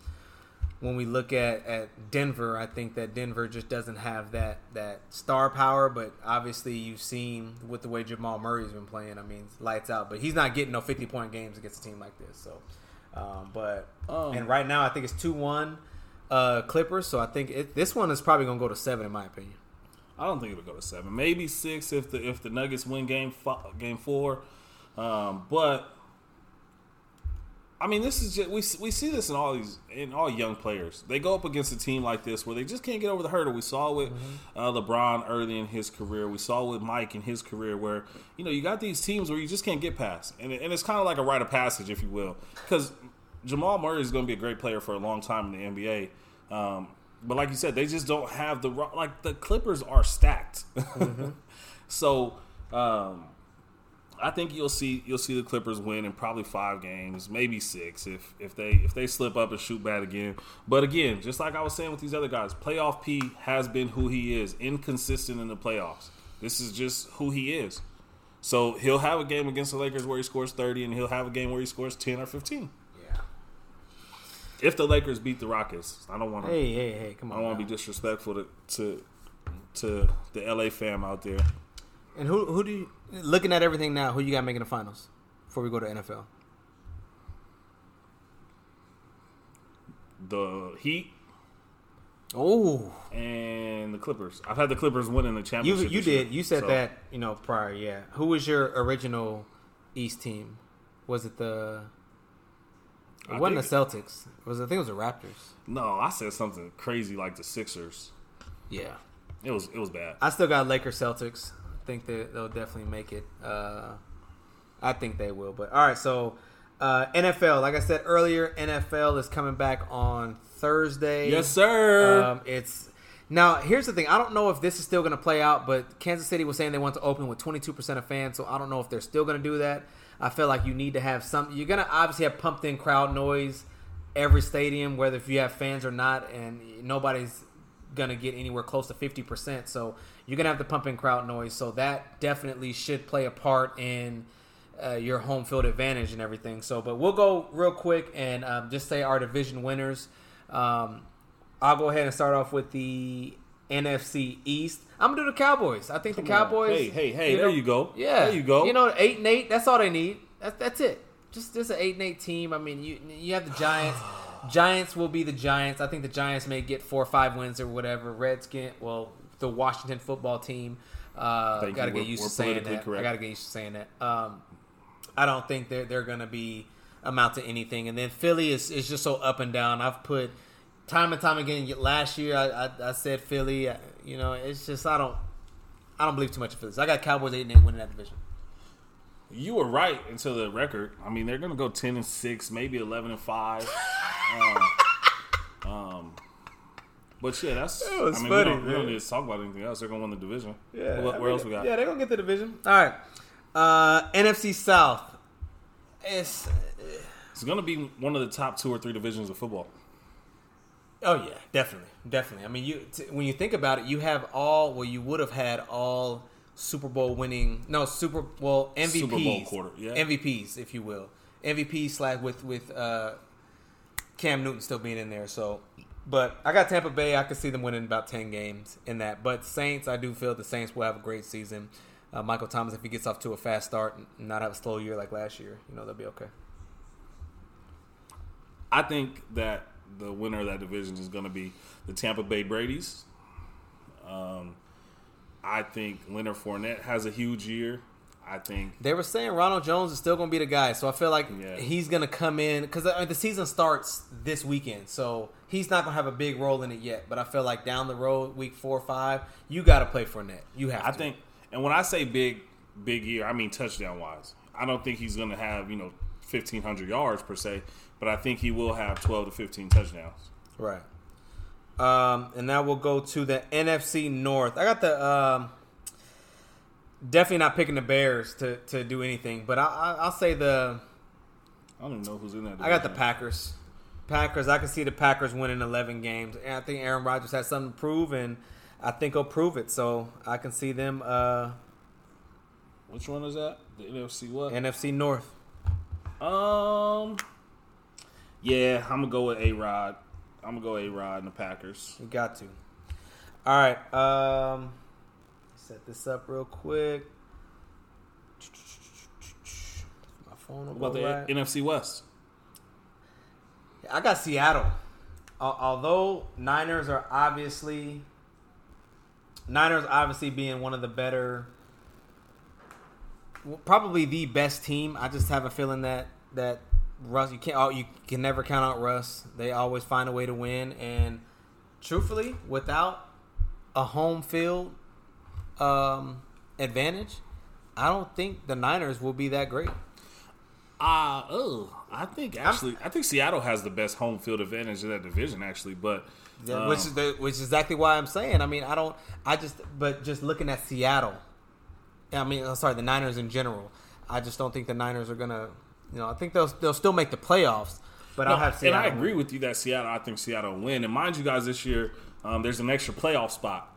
when we look at, at Denver, I think that Denver just doesn't have that that star power. But obviously, you've seen with the way Jamal Murray's been playing. I mean, lights out. But he's not getting no fifty point games against a team like this. So, um, but Oh. and right now, I think it's two one uh, Clippers. So I think it, this one is probably gonna go to seven, in my opinion. I don't think it'll go to seven, maybe six if the if the Nuggets win game fo- game four. Um, but I mean, this is just we we see this in all these in all young players. They go up against a team like this where they just can't get over the hurdle. We saw with uh, LeBron early in his career. We saw with Mike in his career where you know you got these teams where you just can't get past, and, and it's kind of like a rite of passage, if you will, because Jamal Murray is going to be a great player for a long time in the NBA. Um, but like you said, they just don't have the like the Clippers are stacked. *laughs* so um, I think you'll see you'll see the Clippers win in probably five games, maybe six if if they if they slip up and shoot bad again. But again, just like I was saying with these other guys, playoff P has been who he is, inconsistent in the playoffs. This is just who he is. So he'll have a game against the Lakers where he scores thirty, and he'll have a game where he scores ten or fifteen. Yeah. If the Lakers beat the Rockets, I don't want to. Hey, hey, hey! Come I on. don't want to be disrespectful to, to to the LA fam out there. And who who do you looking at everything now? Who you got making the finals before we go to NFL? The Heat Oh, and the Clippers. I've had the Clippers winning the you championship. you year. did. You said So, that you know prior. Yeah. Who was your original East team? Was it the? It I wasn't the Celtics. It was I think it was the Raptors. No, I said something crazy like the Sixers. Yeah. It was it was bad. I still got Lakers Celtics. Think that they'll definitely make it. Uh, I think they will. But all right, so uh, NFL. Like I said earlier, NFL is coming back on Thursday. Yes, sir. Um, it's now. Here's the thing. I don't know if this is still going to play out, but Kansas City was saying they want to open with 22 percent of fans. So I don't know if they're still going to do that. I feel like you need to have some. You're going to obviously have pumped in crowd noise every stadium, whether if you have fans or not, and nobody's gonna get anywhere close to fifty percent. So you're gonna have the pumping crowd noise. So that definitely should play a part in uh, your home field advantage and everything. So, but we'll go real quick and um, just say our division winners. Um, I'll go ahead and start off with the NFC East. I'm gonna do the Cowboys. I think the Cowboys. Hey, hey, hey! there you go. Yeah, there you go. You know, eight and eight. That's all they need. That's that's it. Just just an eight and eight team. I mean, you you have the Giants. *sighs* Giants will be the Giants. I think the Giants may get four or five wins or whatever. Redskin, well, the Washington football team. Uh, Thank gotta you. get used we're to saying that. correct. I gotta get used to saying that. Um, I don't think they're they're gonna be amount to anything. And then Philly is, is just so up and down. I've put time and time again. Last year I, I, I said Philly. I- You know, it's just I don't I don't believe too much of Philly. I got Cowboys eight and eight winning that division. You were right until the record. I mean, they're gonna go ten and six, maybe eleven and five. *laughs* um, um, but yeah, that's. It was I mean, funny, we, don't, we don't need to talk about anything else. They're gonna win the division. Yeah. What, I where mean, else we got? Yeah, they're gonna get the division. All right. Uh, NFC South. It's It's gonna be one of the top two or three divisions of football. oh yeah, definitely, definitely. I mean, you t- when you think about it, you have all. Well, you would have had all Super Bowl winning. No, Super Bowl MVPs. Super Bowl quarter, yeah. MVPs, if you will. MVP slash with with uh, Cam Newton still being in there. So, but I got Tampa Bay. I could see them winning about ten games in that. But Saints, I do feel the Saints will have a great season. Uh, Michael Thomas, if he gets off to a fast start and not have a slow year like last year, you know they'll be okay. I think that the winner of that division is gonna be the Tampa Bay Brady's. Um, I think Leonard Fournette has a huge year. I think They were saying Ronald Jones is still going to be the guy, so I feel like Yeah. he's going to come in because the season starts this weekend, so he's not going to have a big role in it yet. But I feel like down the road, week four or five, you got to play Fournette. You have. I to. think, and when I say big, big year, I mean touchdown wise. I don't think he's going to have you know fifteen hundred yards per se, but I think he will have twelve to fifteen touchdowns. right. Um, and now we'll go to the NFC North. I got the um, definitely not picking the Bears to, to do anything, but I, I, I'll say the I don't even know who's in that. I got the. Packers. Packers. I can see the Packers winning 11 games, and I think Aaron Rodgers has something to prove, and I think he'll prove it. So I can see them uh, Which one is that? The NFC what? NFC North. um, yeah, I'm gonna go with A Rod. I'm gonna go A Rod and the Packers. You got to. All right. Um, set this up real quick. My phone What about the right. NFC West? I got Seattle. Although Niners are obviously Niners obviously being one of the better probably the best team. I just have a feeling that that Russ you can't oh, you can never count out Russ. They always find a way to win and truthfully without a home field um, advantage, I don't think the Niners will be that great. Uh oh, I think actually, I think Seattle has the best home field advantage in that division, actually. But um, which is the, which is exactly why I'm saying. I mean, I don't. I just, but just looking at Seattle, I mean, I'm sorry, the Niners in general. I just don't think the Niners are gonna. You know, I think they'll they'll still make the playoffs, but I'll No, have and I agree with you that Seattle. I think Seattle will win. And mind you, guys, this year um, there's an extra playoff spot.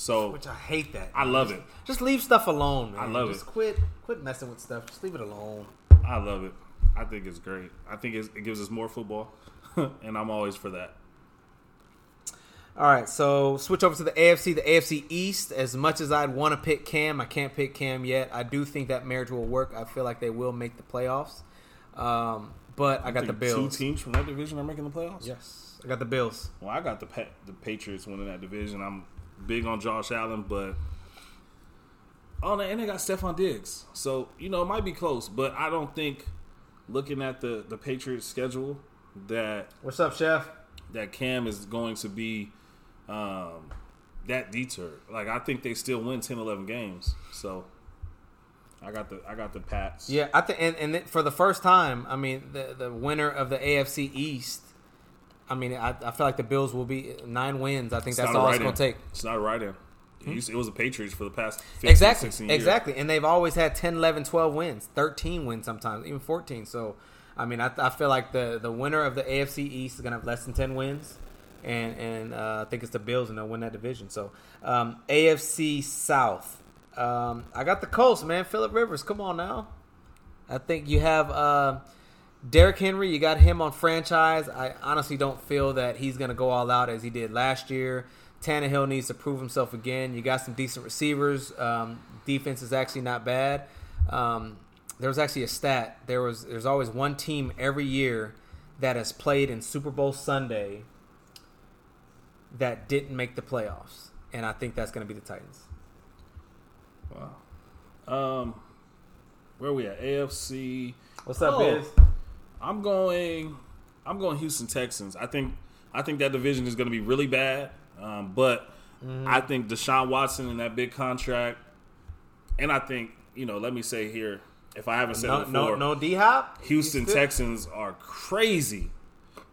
So Which I hate that. I love Just- it. Just leave stuff alone. Man. I love just it. quit quit messing with stuff. Just leave it alone. I love it. I think it's great. I think it's, it gives us more football, *laughs* and I'm always for that. All right, so switch over to the AFC, the AFC East. As much as I'd want to pick Cam, I can't pick Cam yet. I do think that marriage will work. I feel like they will make the playoffs. Um, but I got the Bills. Two teams from that division are making the playoffs. Yes, I got the Bills. Well, I got the pa- the Patriots winning that division. I'm big on Josh Allen, but oh, and they got Stefon Diggs, so you know it might be close. But I don't think, looking at the the Patriots schedule, that What's up, Chef? that Cam is going to be um, that deterred. Like I think they still win 10, 11 games. So I got the I got the Pats. Yeah, I think, and, and for the first time, I mean, the the winner of the AFC East. I mean, I, I feel like the Bills will be nine wins. I think It's that's all it's going to take. It's not a right in. It, it was the Patriots for the past 15, Exactly, 16 years. exactly. And they've always had 10, 11, 12 wins, 13 wins sometimes, even 14. So, I mean, I, I feel like the the winner of the AFC East is gonna have less than ten wins, and and uh, I think it's the Bills and they'll win that division. So um, AFC South, um, I got the Colts, man. Philip Rivers, come on now. I think you have uh, Derrick Henry. You got him on franchise. I honestly don't feel that he's gonna go all out as he did last year. Tannehill needs to prove himself again. You got some decent receivers. Um, defense is actually not bad. Um, there was actually a stat. There was there's always one team every year that has played in Super Bowl Sunday that didn't make the playoffs, and I think that's going to be the Titans. Wow. Um, where we at? AFC. What's up, Oh. Biz? I'm going. I'm going Houston Texans. I think. I think that division is going to be really bad. Um, but Mm-hmm. I think Deshaun Watson and that big contract, and I think you know. Let me say here, if I haven't said No, it before, no, no D Hop. Houston Texans are crazy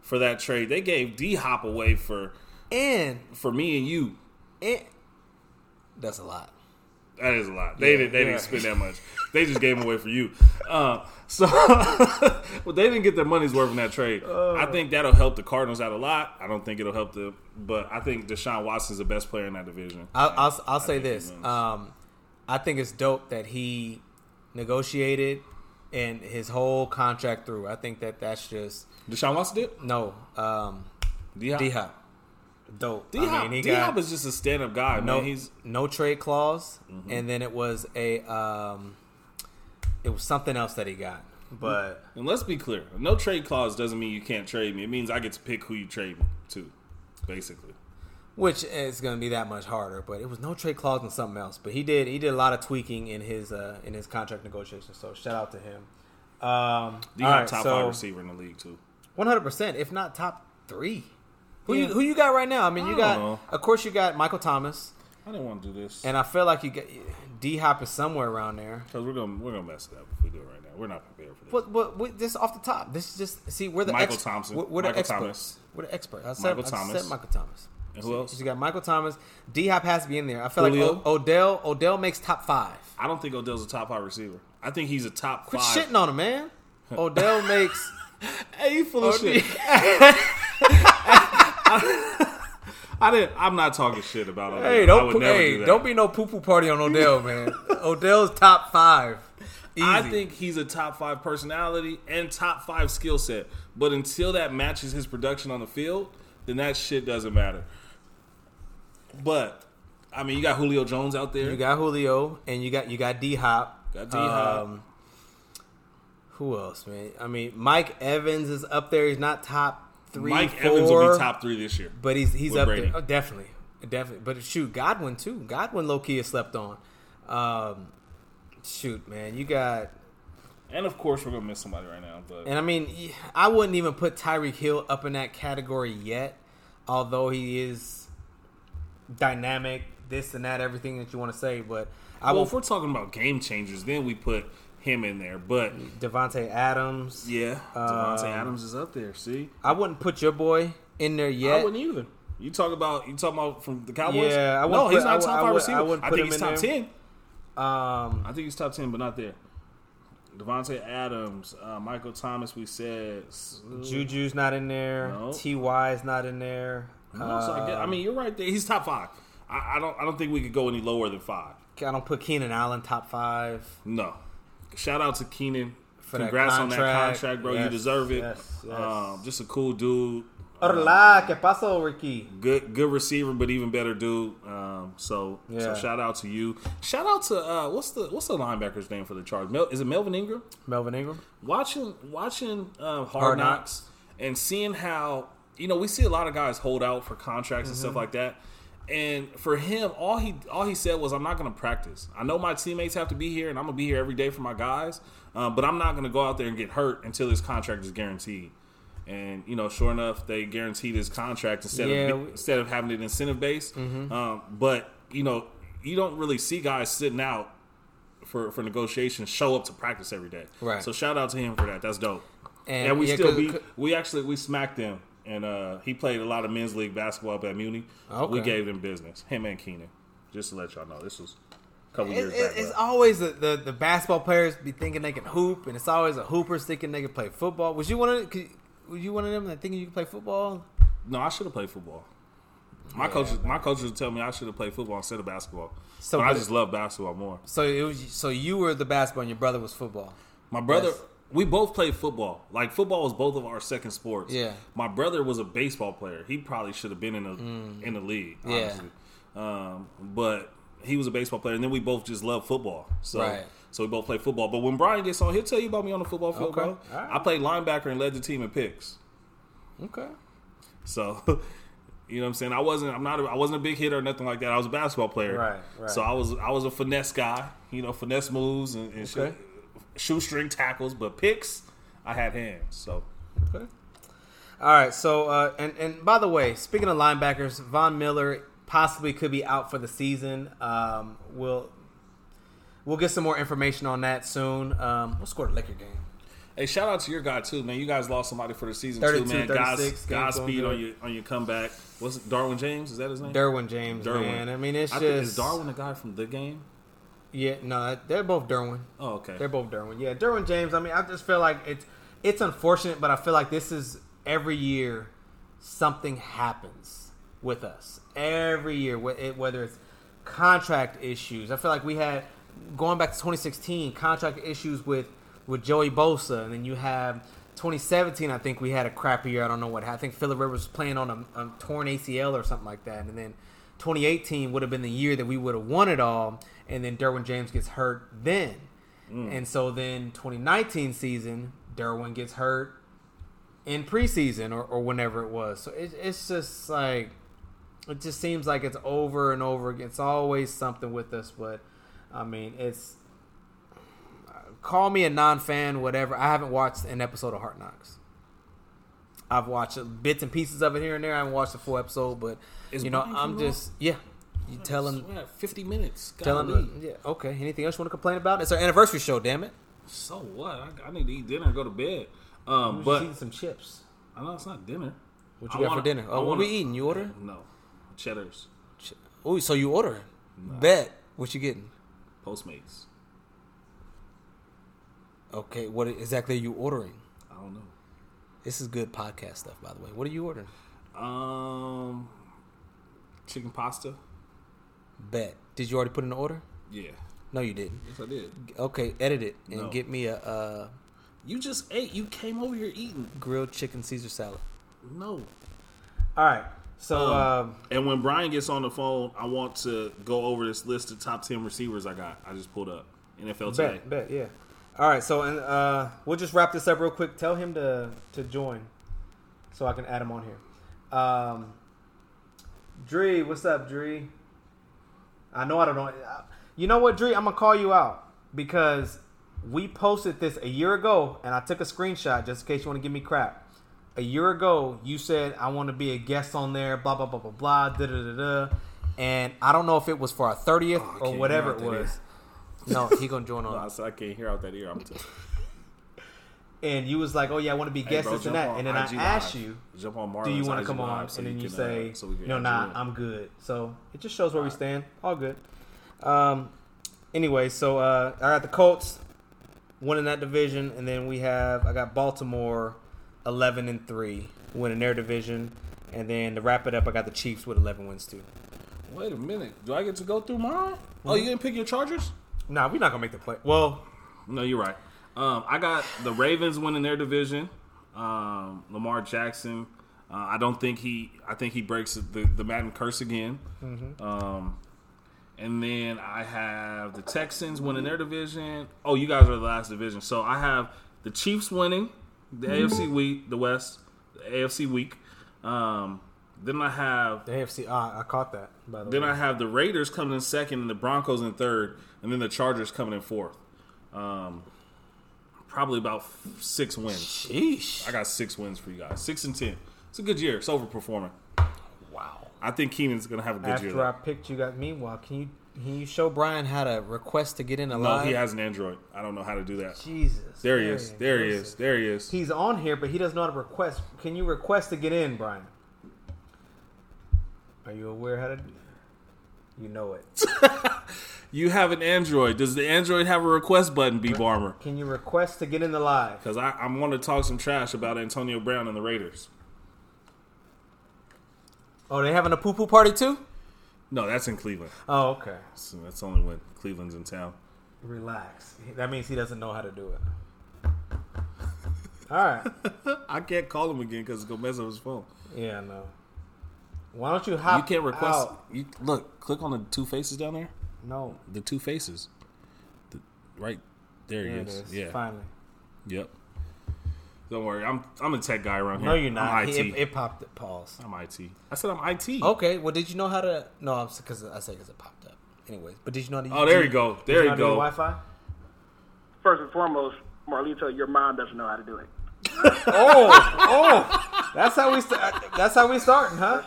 for that trade. They gave D Hop away for and for me and you. and that's a lot. That is a lot. They Yeah, didn't. They yeah. didn't spend that much. They just gave them away for you. Uh, so, *laughs* well, they didn't get their money's worth in that trade. I think that'll help the Cardinals out a lot. I don't think it'll help the, but I think Deshaun Watson's the best player in that division. I'll I'll, I'll say this. Um, I think it's dope that he negotiated and his whole contract through. I think that that's just Deshaun Watson did. no um, D Hop. D Hop. Dope. D I mean, he D Hop got is just a stand up guy. no man. He's no trade clause, Mm-hmm. and then it was a um, it was something else that he got. But and let's be clear. No trade clause doesn't mean you can't trade me. It means I get to pick who you trade me to, basically. which is going to be that much harder. But it was no trade clause and something else. But he did he did a lot of tweaking in his uh, in his contract negotiations. So shout out to him. Um, D Hop right, top so- five receiver in the league too. One hundred percent, if not top three. Who Yeah. you who you got right now? I mean, you don't got know. of course you got Michael Thomas, I didn't want to do this and I feel like you get D Hop is somewhere around there. because we're gonna we're gonna mess it up if we do it right now. We're not prepared for this. But but we, this off the top. This is just see we're the Michael ex- Thompson. We're, we're the Michael experts. Thomas. We're the experts. I said, Michael I Thomas. said Michael Thomas. And who else? You got Michael Thomas. D Hop has to be in there. I feel Julio? like o- Odell Odell makes top five. I don't think Odell's a top five receiver. I think he's a top Quit five. shitting on him, man. *laughs* Odell makes. Hey, you full of shit. *laughs* *laughs* *laughs* I didn't. I'm not talking shit about Odell. Hey, I don't would never hey, do that. don't be no poo poo party on Odell, *laughs* man. Odell's top five. Easy. I think he's a top five personality and top five skill set. But until that matches his production on the field, then that shit doesn't matter. But I mean, you got Julio Jones out there. you got Julio and you got you got D Hop. Got D-Hop. Um, who else, man? I mean, Mike Evans is up there. He's not top three. Mike four, Evans will be top three this year. but he's he's up Brady. there. Oh, definitely, definitely. But shoot, Godwin too. Godwin low key is slept on. Um, shoot, man, you got. And of course, we're gonna miss somebody right now. But And I mean, I wouldn't even put Tyreek Hill up in that category yet, although he is dynamic, this and that, everything that you want to say. But I well, will if we're talking about game changers, then we put him in there. But Davante Adams. yeah, Davante Um, Adams is up there. See, I wouldn't put your boy in there yet. I wouldn't either. You talk about you talking about from the Cowboys? Yeah, I no, wouldn't he's put- not I top I five would- receiver. I I, think him he's in top there. ten. Um, I think he's top ten, but not there. Davante Adams, uh, Michael Thomas. We said Juju's not in there. No. Ty is not in there. No, so I, get, I mean, you're right there. He's top five. I, I don't. I don't think we could go any lower than five. I don't put Keenan Allen top five. No. Shout out to Keenan. For that Congrats on that contract. bro. you deserve it. yes, yes. Um, just a cool dude. Hola, ¿qué pasó, Ricky? Good, good receiver, but even better dude. Um, so, so shout out to you. Shout out to uh, what's the what's the linebacker's name for the Chargers? Mel, is it Melvin Ingram? Melvin Ingram. watching watching uh, hard, Hard knocks, Knocks. and seeing how you know we see a lot of guys hold out for contracts and stuff Mm-hmm. like that. And for him, all he all he said was, "I'm not going to practice. I know my teammates have to be here, and I'm going to be here every day for my guys. Um, but I'm not going to go out there and get hurt until his contract is guaranteed." And you know, sure enough, they guaranteed his contract instead Yeah, of Mm-hmm. instead of having it incentive based. Um, but you know, you don't really see guys sitting out for for negotiations show up to practice every day. Right. So shout out to him for that. That's dope. And, And, we yeah, still beat. We actually we smacked them, and uh, he played a lot of men's league basketball up at Muni. Okay. We gave them business. Him and Keenan. Just to let y'all know, this was a couple It- years it- back. it's but- always the, the the basketball players be thinking they can hoop, and it's always a hoopers thinking they can play football. Was you one of could, was you one of them that thinking you can play football? no, I should have played football. My coaches, my coaches would tell me I should have played football instead of basketball. So So I just love basketball more. So it was so you were the basketball, and your brother was football. My brother, Yes. We both played football. Like football was both of our second sports. Yeah. My brother was a baseball player. He probably should have been in the in the league. Mm. Yeah. Um, but he was a baseball player, and then we both just love football. So. Right. So we both play football, but when Brian gets on, he'll tell you about me on the football field, Okay. bro. Right. I played linebacker and led the team in picks. Okay. So, *laughs* you know what I'm saying? I wasn't I'm not a, I wasn't a big hitter or nothing like that. I was a basketball player. Right, right. So I was I was a finesse guy, you know, finesse moves and, and Okay. shoe- shoestring tackles, but picks, I had hands. So Okay. All right. So, uh, and and by the way, speaking of linebackers, Von Miller possibly could be out for the season. Um, we'll we'll get some more information on that soon. Um, we'll score the liquor game. Hey, shout out to your guy too, man. You guys lost somebody for the season too, man. Guys, 36, game's Godspeed on your on your comeback. What's it, Darwin James? Is that his name? Derwin James, Derwin. man. I mean, it's I just think, is Darwin the guy from the game? Yeah, no, they're both Derwin. Oh, okay. They're both Derwin. Yeah, Derwin James. I mean, I just feel like it's it's unfortunate, but I feel like this is every year something happens with us. Every year, whether it's contract issues. I feel like we had going back to 2016 contract issues with with Joey Bosa, and then you have 2017. I think we had a crappy year. I don't know what. happened. I think Philip Rivers was playing on a, a torn ACL or something like that, and then 2018 would have been the year that we would have won it all, and then Derwin James gets hurt then. Mm. And so then 2019 season, Derwin gets hurt in preseason or, or whenever it was. So it, it's just like it just seems like it's over and over again. It's always something with us, but I mean, it's call me a non-fan, whatever. I haven't watched an episode of Hard Knocks. I've watched bits and pieces of it here and there. I haven't watched the full episode, but Is you know, Brian I'm just yeah. You telling Yeah, fifty minutes. telling Golly. them, yeah, okay. Anything else you want to complain about? It's our anniversary show, damn it. So what? I, I need to eat dinner and go to bed. Um, But but eating some chips. I know it's not dinner. What you I got wanna- for dinner? Oh, what wanna- we eating? You order? No, cheddars, Oh, so you ordering? Bet. What you getting? Postmates. Okay, what exactly are you ordering? I don't know. This is good podcast stuff, by the way. What are you ordering? Um, chicken pasta. Bet. Did you already put in the order? Yeah, No, you didn't. yes I did. Okay, edit it and No. get me a, uh You just ate. You came over here eating. grilled chicken Caesar salad. No. All right. So, Um, um, and when Brian gets on the phone, I want to go over this list of top ten receivers I got. I just pulled up NFL today. bet, bet, yeah. All right. So, and uh, we'll just wrap this up real quick. Tell him to to join, so I can add him on here. Um, Dree, what's up, Dree? I know I don't know. You know what, Dree? I'm gonna call you out because we posted this a year ago, and I took a screenshot just in case you want to give me crap. A year ago, you said I want to be a guest on there, blah blah blah blah blah, da da da da. And I don't know if it was for our thirtieth Oh, or whatever it was. No, he gonna join *laughs* No, I on. said I can't hear out that ear. I'm t- And you was like, "Oh yeah, I want to be Hey, guest bro, this and that." And then I IG asked Live. you, jump on Marlon's "Do you want to IG come on?" So and then you can, say, uh, so we "No, add nah, you. I'm good." So it just shows where we stand. All good. Um. Anyway, so uh, I got the Colts winning that division, and then we have I got Baltimore eleven and three winning their division, and then to wrap it up, I got the Chiefs with eleven wins too. Wait a minute. Do I get to go through mine? Oh, Mm-hmm. you didn't pick your Chargers? Nah, we're not gonna make the play. Well, No, you're right. Um, I got the Ravens winning their division. Um, Lamar Jackson. Uh, I don't think he. I think he breaks the the Madden curse again. Um, and then I have the Texans winning their division. Oh, you guys are the last division. So I have the Chiefs winning the AFC week, the West, the AFC week. Um, then I have the AFC. Ah, I caught that. By the then way, I have the Raiders coming in second, and the Broncos in third, and then the Chargers coming in fourth. Um, probably about six wins. sheesh. I got six wins for you guys. Six and ten. It's a good year. It's overperforming. Wow. I think Keenan's gonna have a good year. After I though. picked you, got meanwhile. Can you can you show Brian how to request to get in a No, live? he has an Android. I don't know how to do that. Jesus. There he is. There he is. There he is. He's on here, but he doesn't know how to request. Can you request to get in, Brian? Are you aware how to? You know it. *laughs* *laughs* you have an Android. Does the Android have a request button, B Barmer? Can you request to get in the live? Because I, I'm going to talk some trash about Antonio Brown and the Raiders. Oh, they having a poo poo party too? No, that's in Cleveland. Oh, okay. So that's only when Cleveland's in town. Relax. That means he doesn't know how to do it. All right. *laughs* I can't call him again because it's gonna mess up his phone. Yeah, no. Why don't you hop? You can't request. out? You look, click on the two faces down there. No. The two faces. The, right there, There he it is. is. Yeah. Finally. Yep. Don't worry. I'm I'm a tech guy around here. No, you're I'm not. IT. It, it popped. It. Pause. I'm IT. I said I'm IT. Okay. Well, did you know how to? No, because I said because it popped up. Anyways, but did you know how to? Oh, there you go. There know you how go. Wi-Fi. First and foremost, Marlito, your mom doesn't know how to do it. *laughs* Oh, oh. That's how we. St- that's how we starting, huh?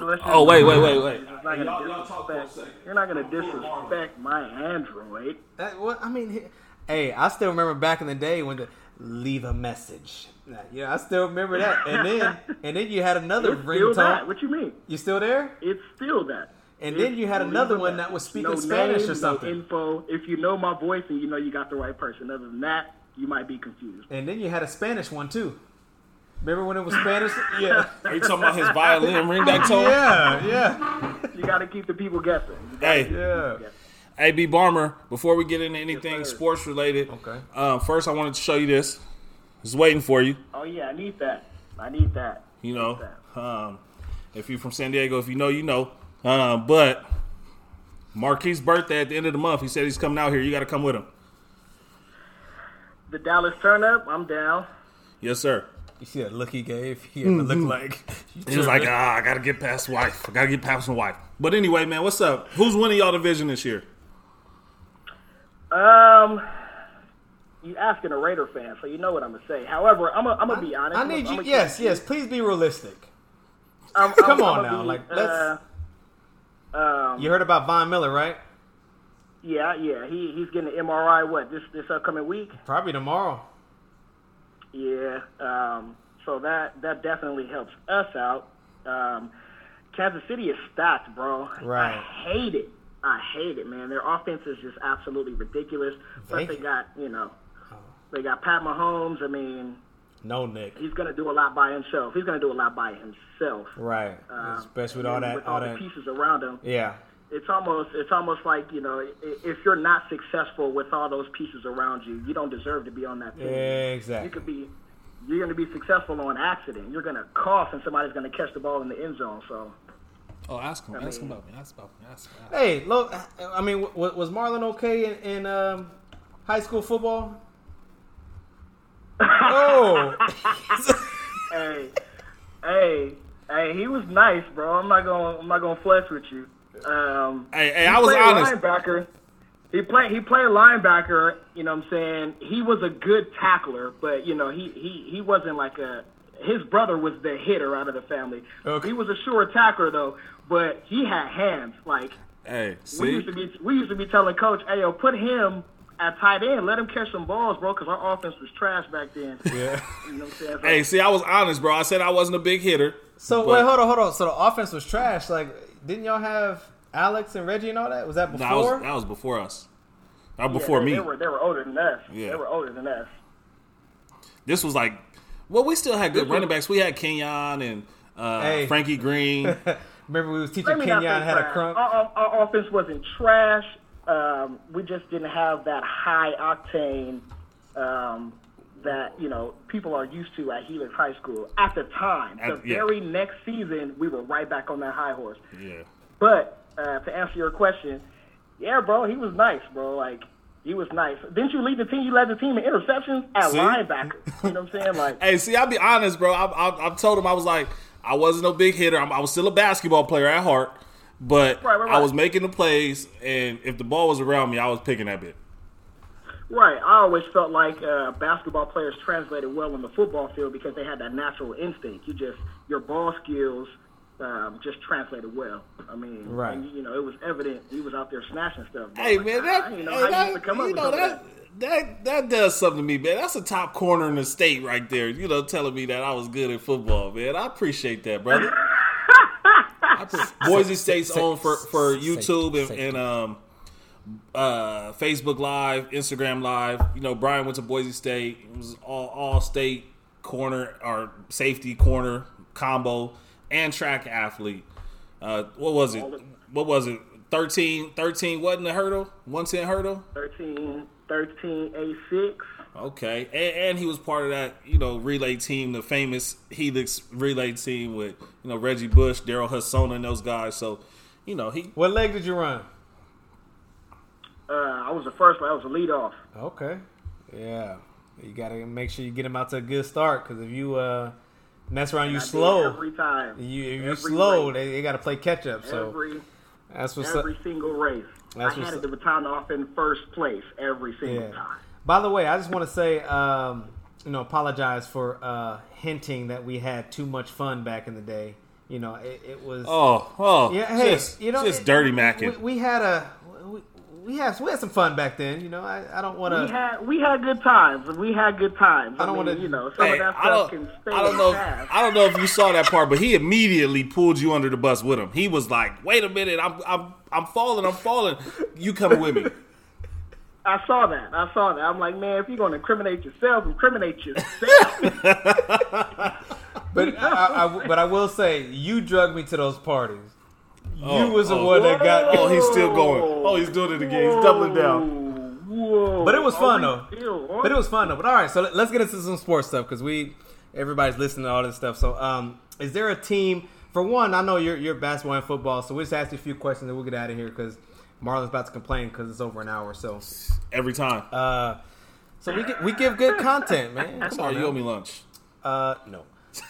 Let's Oh wait, wait, wait, wait. You're not gonna disrespect- You're not gonna disrespect my Android. That, what I mean, hey, I still remember back in the day when the leave a message. Nah, Yeah, I still remember that. And then, *laughs* and then you had another It's still that. ringtone. What you mean? You still there? It's still that. And It's then you had another one message. that was speaking no Spanish name, or something. No info. If you know my voice and you know you got the right person. Other than that, you might be confused. And then you had a Spanish one too. Remember when it was Spanish? *laughs* Yeah, Are you talking about his violin ring ringback tone? yeah, yeah, You got to keep the people guessing. You Hey, yeah. people guessing. hey, B Barmer. Before we get into anything sir. sports related, Okay. Uh, first, I wanted to show you this. It's waiting for you. Oh yeah, I need that. I need that. You know, um, if you're from San Diego, if you know, you know. Uh, but Marquis' birthday at the end of the month. He said he's coming out here. You got to come with him. The Dallas turn up. I'm down. Yes, sir. You see that look he gave? He had to look like He was like, ah, I got to get past wife. I got to get past my wife. But anyway, man, what's up? Who's winning y'all division this year? Um, you asking a Raider fan, so you know what I'm gonna say. However, I'm gonna I'm be honest. I I'm need you. I'm Yes, gonna- yes. Please be realistic. I'm- I'm- Come I'm on gonna now, be, like, let's- uh, um, You heard about Von Miller, right? yeah, yeah. He he's getting an MRI. What this this upcoming week? Probably tomorrow. Yeah. Um, so that that definitely helps us out. Um, Kansas City is stacked, bro. Right. I hate it. I hate it, man. Their offense is just absolutely ridiculous. Plus, They- they got you know, they got Pat Mahomes. I mean, No, Nick. he's gonna do a lot by himself. He's gonna do a lot by himself. Right. Um, Especially with all that, with all all that. the pieces around him. Yeah. It's almost it's almost like you know, if you're not successful with all those pieces around you, you don't deserve to be on that team. You Exactly. could be you're going to be successful on accident. You're going to cough and somebody's going to catch the ball in the end zone. So Oh, ask him. ask him about me. Ask about me. Ask, Hey, look. I mean, w- was Marlon okay in, in um, high school football? *laughs* Oh, *laughs* hey, hey, hey, he was nice, bro. I'm not going to I'm not going to flex with you. Um, Hey, hey, he I was played honest. Linebacker. He played. He played linebacker. You know, what I'm saying he was a good tackler, but you know, he he he wasn't like a. His brother was the hitter out of the family. Okay. He was a sure tackler though, but he had hands. Like Hey, we see? used to be, we used to be telling coach, "Hey, yo, put him at tight end. Let him catch some balls, bro, because our offense was trash back then." *laughs* yeah. You know what I'm saying? So- Hey, see, I was honest, bro. I said I wasn't a big hitter. So But- wait, hold on, hold on. So the offense was trash. Like, didn't y'all have Alex and Reggie and all that? Was that Nah, before? that was, that was before us. That was Yeah, before they, me. They were, they were older than us. Yeah. They were older than us. This was like, well, we still had good This running backs. We had Kenyon and uh, Hey. Frankie Green. *laughs* Remember we was teaching Let Kenyon say how to crunk. Our, our, our offense wasn't trash. Um, we just didn't have that high octane um, that you know people are used to at Helix High School at the time. The yeah. very next season, we were right back on that high horse. yeah. But uh, to answer your question, yeah, bro, he was nice, bro. Like he was nice. Didn't you lead the team? You led the team in interceptions at See? linebacker. *laughs* You know what I'm saying? Like Hey, see, I'll be honest, bro. I, I, I told him I was like, I wasn't no big hitter. I'm, I was still a basketball player at heart, but Right, right, I was making the plays, and if the ball was around me, I was picking that bit. Right. I always felt like uh, basketball players translated well on the football field because they had that natural instinct. You just your ball skills um, just translated well. I mean, Right. and, you know, it was evident he was out there snatching stuff. Hey, Like, man, I that, didn't even know hey, how you that, come you with know, some that, that that does something to me, man. That's a top corner in the state right there. You know, telling me that I was good at football, man. I appreciate that, brother. *laughs* I pre- Boise State's say- on for for say- YouTube and, say- and um uh, Facebook Live, Instagram Live. You know, Brian went to Boise State. It was all all state corner or safety corner combo and track athlete. Uh, what was it? What was it? 13, 13 wasn't the hurdle? 110 hurdle? 13, 13 A6. Okay, and, and, he was part of that, you know, relay team, the famous Helix relay team with, you know, Reggie Bush, Daryl Husona, and those guys. So, you know, he. What leg did you run? Uh, I was the first one. I was the lead off. Okay, yeah, you got to make sure you get him out to a good start because if you uh, mess around, you slow every time. You if you slow, race. they, they got to play catch up. So every, that's what's every up. single race. That's I handed the baton off in first place every single yeah. time. By the way, I just want to say, um, you know, apologize for uh, hinting that we had too much fun back in the day. You know, it, it was. Oh, oh, yeah. Hey, just, you know, just it, dirty macking. We, we, had a. We, we had we had some fun back then, you know. I, I don't want to. We had we had good times. We had good times. I, I don't want to, you know, some hey, of that stuff can stay. I don't know. If, I don't know if you saw that part, but he immediately pulled you under the bus with him. He was like, "Wait a minute, I'm I'm I'm falling, I'm falling. You coming with me?" I saw that. I saw that. I'm like, man, if you're going to incriminate yourself, incriminate yourself. *laughs* but I, I, but I will say, you drugged me to those parties. Oh, you was the oh, one that got. Oh, he's still going. Oh, he's doing it again. He's doubling down. Whoa. But it was fun though. Still, but it was fun though. But all right, so let's get into some sports stuff because we everybody's listening to all this stuff. So, um, is there a team? For one, I know you're you're basketball and football, so we'll just ask you a few questions and we'll get out of here because Marlon's about to complain because it's over an hour. So every time. Uh, so we get, we give good content, man. *laughs* Come Sorry, on, you owe me lunch. Uh, no.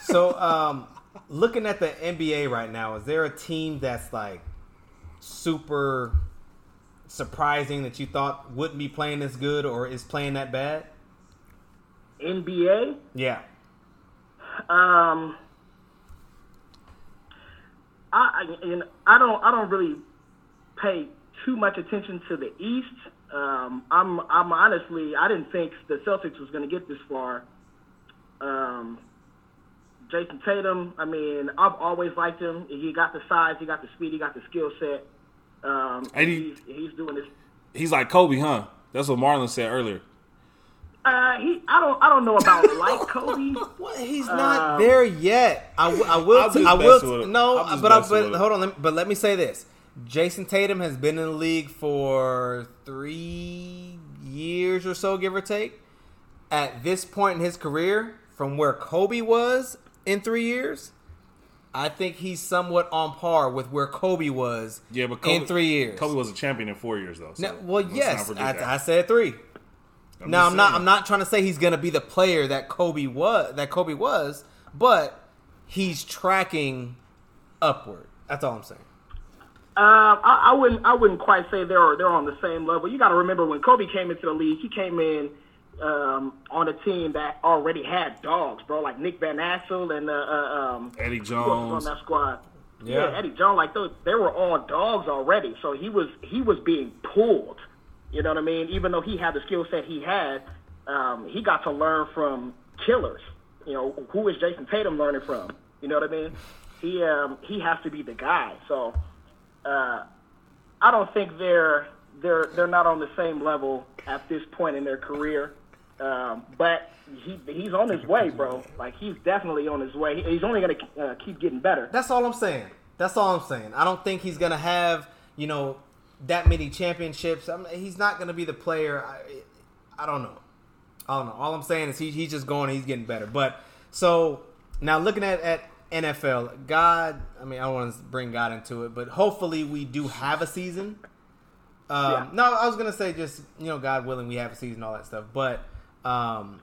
So um, looking at the NBA right now, is there a team that's like super surprising that you thought wouldn't be playing as good or is playing that bad? NBA? Yeah. Um, I I, I don't I don't really pay too much attention to the East. Um, I'm I'm honestly I didn't think the Celtics was going to get this far. Um, Jayson Tatum, I mean, I've always liked him. He got the size, he got the speed, he got the skill set. Um, and he, he's, he's doing this. He's like Kobe, huh? That's what Marlon said earlier. Uh, he, I don't, I don't know about *laughs* like Kobe. What? He's not um, there yet. I, I will, t- I will, t- no, but, I, but hold on, but let me say this: Jayson Tatum has been in the league for three years or so, give or take. At this point in his career, from where Kobe was in three years, I think he's somewhat on par with where Kobe was yeah, but Kobe, in three years. Kobe was a champion in four years, though. So now, well, yes, I, I, said three. I'm now I'm saying. not. I'm not trying to say he's going to be the player that Kobe was. That Kobe was, but he's tracking upward. That's all I'm saying. Uh, I, I, wouldn't. I wouldn't quite say they're they're on the same level. You got to remember when Kobe came into the league, he came in um, on a team that already had dogs, bro, like Nick Van Exel and uh, uh, um, Eddie Jones on that squad. Yeah. yeah, Eddie Jones, like those, they were all dogs already. So he was he was being pulled. You know what I mean? Even though he had the skill set he had, um, he got to learn from killers. You know, who is Jayson Tatum learning from? You know what I mean? He um, he has to be the guy. So uh, I don't think they're they're they're not on the same level at this point in their career. Um, but he he's on his way, bro. Like he's definitely on his way. He's only gonna uh, keep getting better. That's all I'm saying. That's all I'm saying. I don't think he's gonna have you know that many championships. I mean, he's not gonna be the player. I, I don't know. I don't know. All I'm saying is he, he's just going. He's getting better. But so now looking at at NFL, God, I mean, I don't want to bring God into it, but hopefully we do have a season. Um, yeah. No, I was gonna say just you know, God willing, we have a season, all that stuff. But um,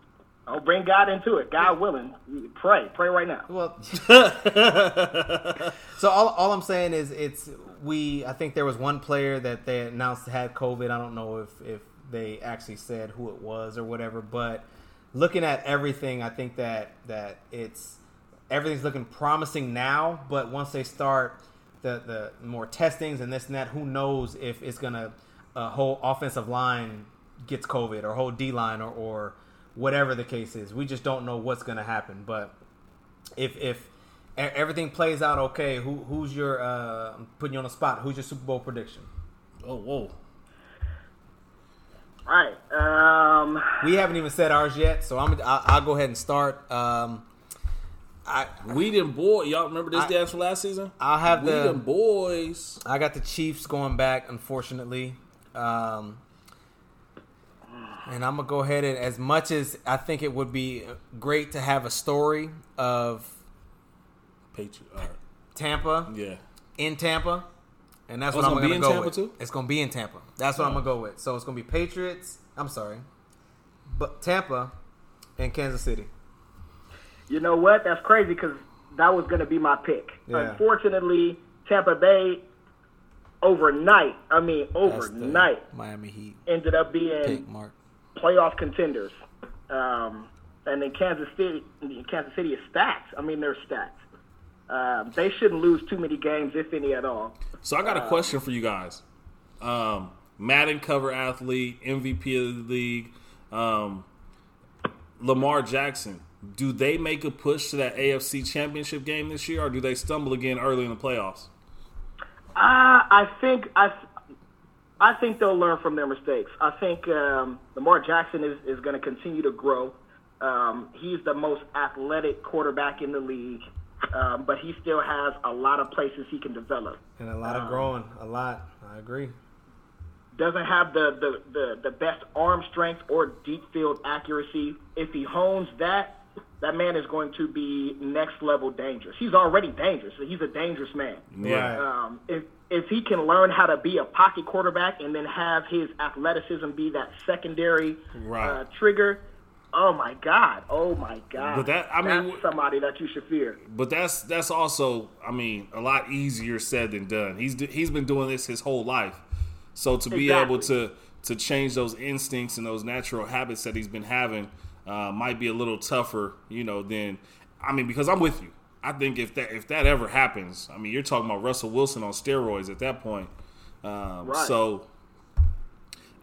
I'll bring God into it. God willing, pray, pray right now. Well, *laughs* so all, all I'm saying is it's we. I think there was one player that they announced had COVID. I don't know if if they actually said who it was or whatever, but looking at everything, I think that that it's everything's looking promising now, but once they start the the more testings and this and that, who knows if it's gonna a whole offensive line gets COVID or whole D line or, or whatever the case is. We just don't know what's gonna happen. But if if everything plays out okay, who who's your uh, I'm putting you on the spot? Who's your Super Bowl prediction? Oh whoa. Right. Um, we haven't even said ours yet, so I'm. I'll, I'll go ahead and start. Um, I we them boy. Y'all remember this I, dance from last season? I'll have we the boys. I got the Chiefs going back, unfortunately. Um, and I'm gonna go ahead and as much as I think it would be great to have a story of Patriot, uh, Tampa, yeah, in Tampa, and that's oh, what I'm gonna, go with. Too? It's gonna be in Tampa. That's what oh. I'm gonna go with. So it's gonna be Patriots. I'm sorry, but Tampa and Kansas City. You know what? That's crazy because that was gonna be my pick. Yeah. Unfortunately, Tampa Bay overnight. I mean, overnight. Miami Heat ended up being playoff contenders. Um, and then Kansas City, Kansas City is stacked. I mean, they're stacked. Um, they shouldn't lose too many games, if any at all. So I got a um, question for you guys. Um, Madden cover athlete, MVP of the league, um, Lamar Jackson. Do they make a push to that AFC Championship game this year, or do they stumble again early in the playoffs? Uh, I think I, I think they'll learn from their mistakes. I think um, Lamar Jackson is, is going to continue to grow. Um, he's the most athletic quarterback in the league, um, but he still has a lot of places he can develop and a lot of um, growing. A lot, I agree. Doesn't have the, the, the, the best arm strength or deep field accuracy. If he hones that, that man is going to be next level dangerous. He's already dangerous. He's a dangerous man. Yeah. Um, if if he can learn how to be a pocket quarterback and then have his athleticism be that secondary right. uh, trigger, oh my god, oh my god. But that I mean, somebody that you should fear. But that's that's also I mean a lot easier said than done. He's he's been doing this his whole life, so to be exactly. able to to change those instincts and those natural habits that he's been having uh, might be a little tougher, you know, than I mean, because I'm with you. I think if that if that ever happens, I mean, you're talking about Russell Wilson on steroids at that point. Um, right. So,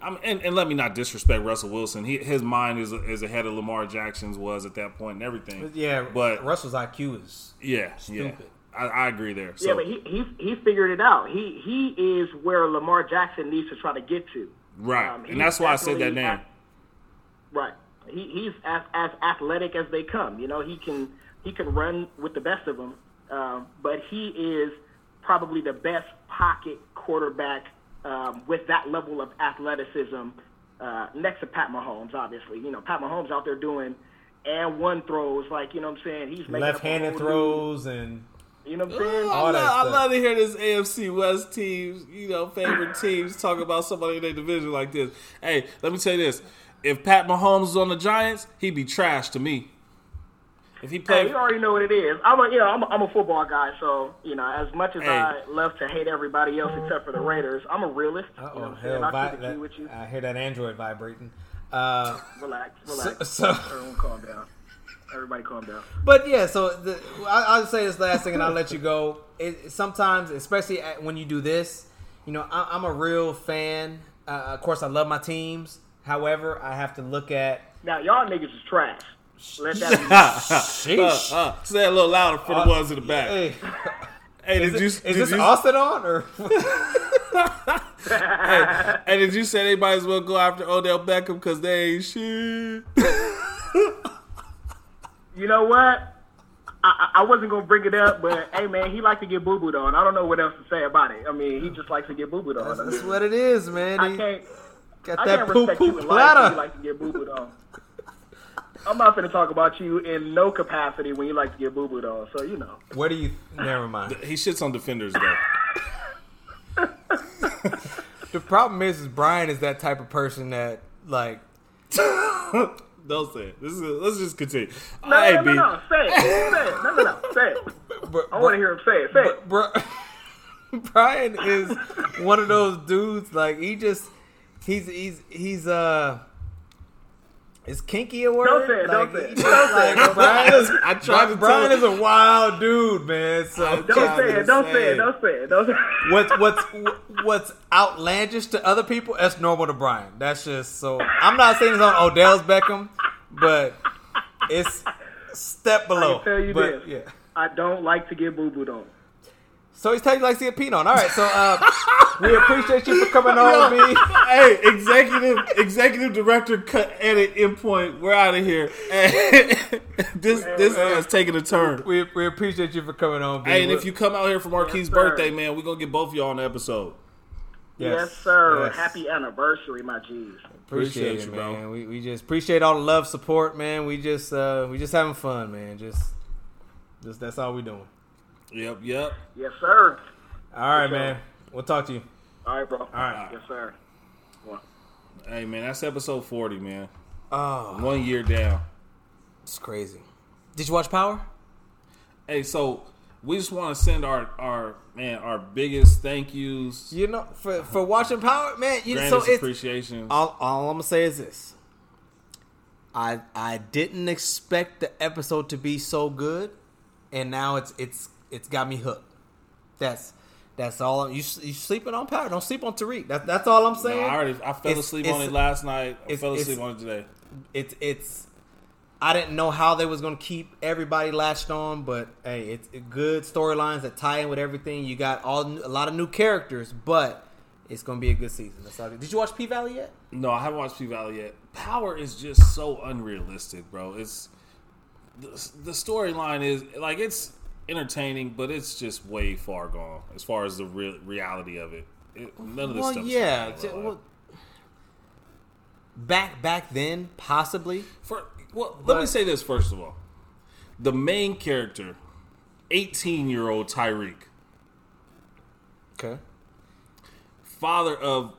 I mean, and, and, let me not disrespect Russell Wilson. He, his mind is is ahead of Lamar Jackson's was at that point and everything. Yeah, but Russell's IQ is yeah, stupid. Yeah. I, I, agree there. So. Yeah, but he, he he figured it out. He he is where Lamar Jackson needs to try to get to. Right, um, and that's why I said that name. At, right he, he's as, as athletic as they come. You know, he can he can run with the best of them, um, but he is probably the best pocket quarterback um, with that level of athleticism uh, next to Pat Mahomes. Obviously, you know Pat Mahomes out there doing and one throws like you know what I'm saying. He's left-handed throws and. You know what I'm saying? Ooh, I, love, I love to hear this AFC West teams, you know, favorite teams talk about somebody in their division like this. Hey, let me tell you this if Pat Mahomes was on the Giants, he'd be trash to me. If he played, hey, you already know what it is. I'm a, you know, I'm a, I'm a football guy, so you know, as much as hey. I love to hate everybody else except for the Raiders, I'm a realist. Oh, you know hell, vi- that, with you. I hear that Android vibrating. Uh, relax, *laughs* relax. So, so everyone calm down. Everybody calm down. But yeah, so the, I, will say this last thing, and I'll let you go. It, sometimes, especially when you do this, you know, I, am a real fan. Uh, of course, I love my teams. However, I have to look at now. Y'all niggas is trash. Let that be. *laughs* *laughs* uh, uh, say a little louder for the uh, ones in the back. Hey, *laughs* hey did it, you? Is did this you, Austin on or? hey, hey, did you say they might as well go after Odell Beckham because they ain't shit? you know what? I, I wasn't gonna bring it up, but hey man, he likes to get boo booed on. I don't know what else to say about it. I mean, he just likes to get boo booed on. That's, that's what it is, man. I can't. Got I that poo poo platter. You like to get boo booed on. I'm not going to talk about you in no capacity when you like to get boo booed on. So you know. What do you? Never mind. *laughs* He shits on defenders though. *laughs* the problem is, is Brian is that type of person that like. *laughs* Don't say it. This is let's just continue. No, no, no, no, no, Say it. Say it. No, no, no. Say it. Bro, I want to hear him say it. Say it. Bro, Brian is one of those dudes. Like he just he's he's he's uh is kinky a word? Don't say it. Like, don't say it. Don't say it. Brian is, I tried to Brian is a wild dude, man. So don't say it. Don't say it. Don't say it. Don't say it. What's what's what's outlandish to other people? That's normal to Brian. That's just so. I'm not saying it's on Odell's Beckham, but it's step below. I tell you but, this. Yeah. I don't like to get boo booed on. So he's telling you likes to get peed on. All right, so uh, we appreciate you for coming on, B. *laughs* hey, executive executive director cut edit endpoint. We're out of here. *laughs* this this is taking a turn. We, we appreciate you for coming on, B. Hey, and if you come out here for Marquis' Yes, birthday, man, we're gonna get both of y'all on the episode. Yes, sir. yes. Happy anniversary, my G's. appreciate, Appreciate it, you, bro. man. We, we just appreciate all the love, support, man. We just uh we just having fun, man. Just just that's all we doing. Yep, yep. Yes, sir. All right, Yes, sir. man. We'll talk to you. All right, bro. All right. Yes, sir. Well, Hey, man, that's episode forty, man. Oh, One year down. it's crazy. Did you watch Power? Hey, so we just want to send our our man our biggest thank yous, You know, for for watching Power, man. You, so it's appreciation. all, all I'm gonna say is this. I I didn't expect the episode to be so good, and now it's it's it's got me hooked. That's that's all. You you sleeping on Power? Don't sleep on Tariq. That's that's all I'm No, saying. I already I fell It's- asleep it's- on it last night. I fell asleep on it today. it's it's I didn't know how they was gonna keep everybody latched on, but hey, it's it good storylines that tie in with everything. You got all a lot of new characters, but it's gonna be a good season. That's all. Did you watch P Valley yet? No, I haven't watched P Valley yet. Power is just so unrealistic, bro. It's the, the storyline is like it's entertaining, but it's just way far gone as far as the real reality of it. it none of this well, stuff. yeah. happening in j- real life. well, back back then, possibly. For well, let me say this first of all. The main character, eighteen-year-old Tariq, Okay. father of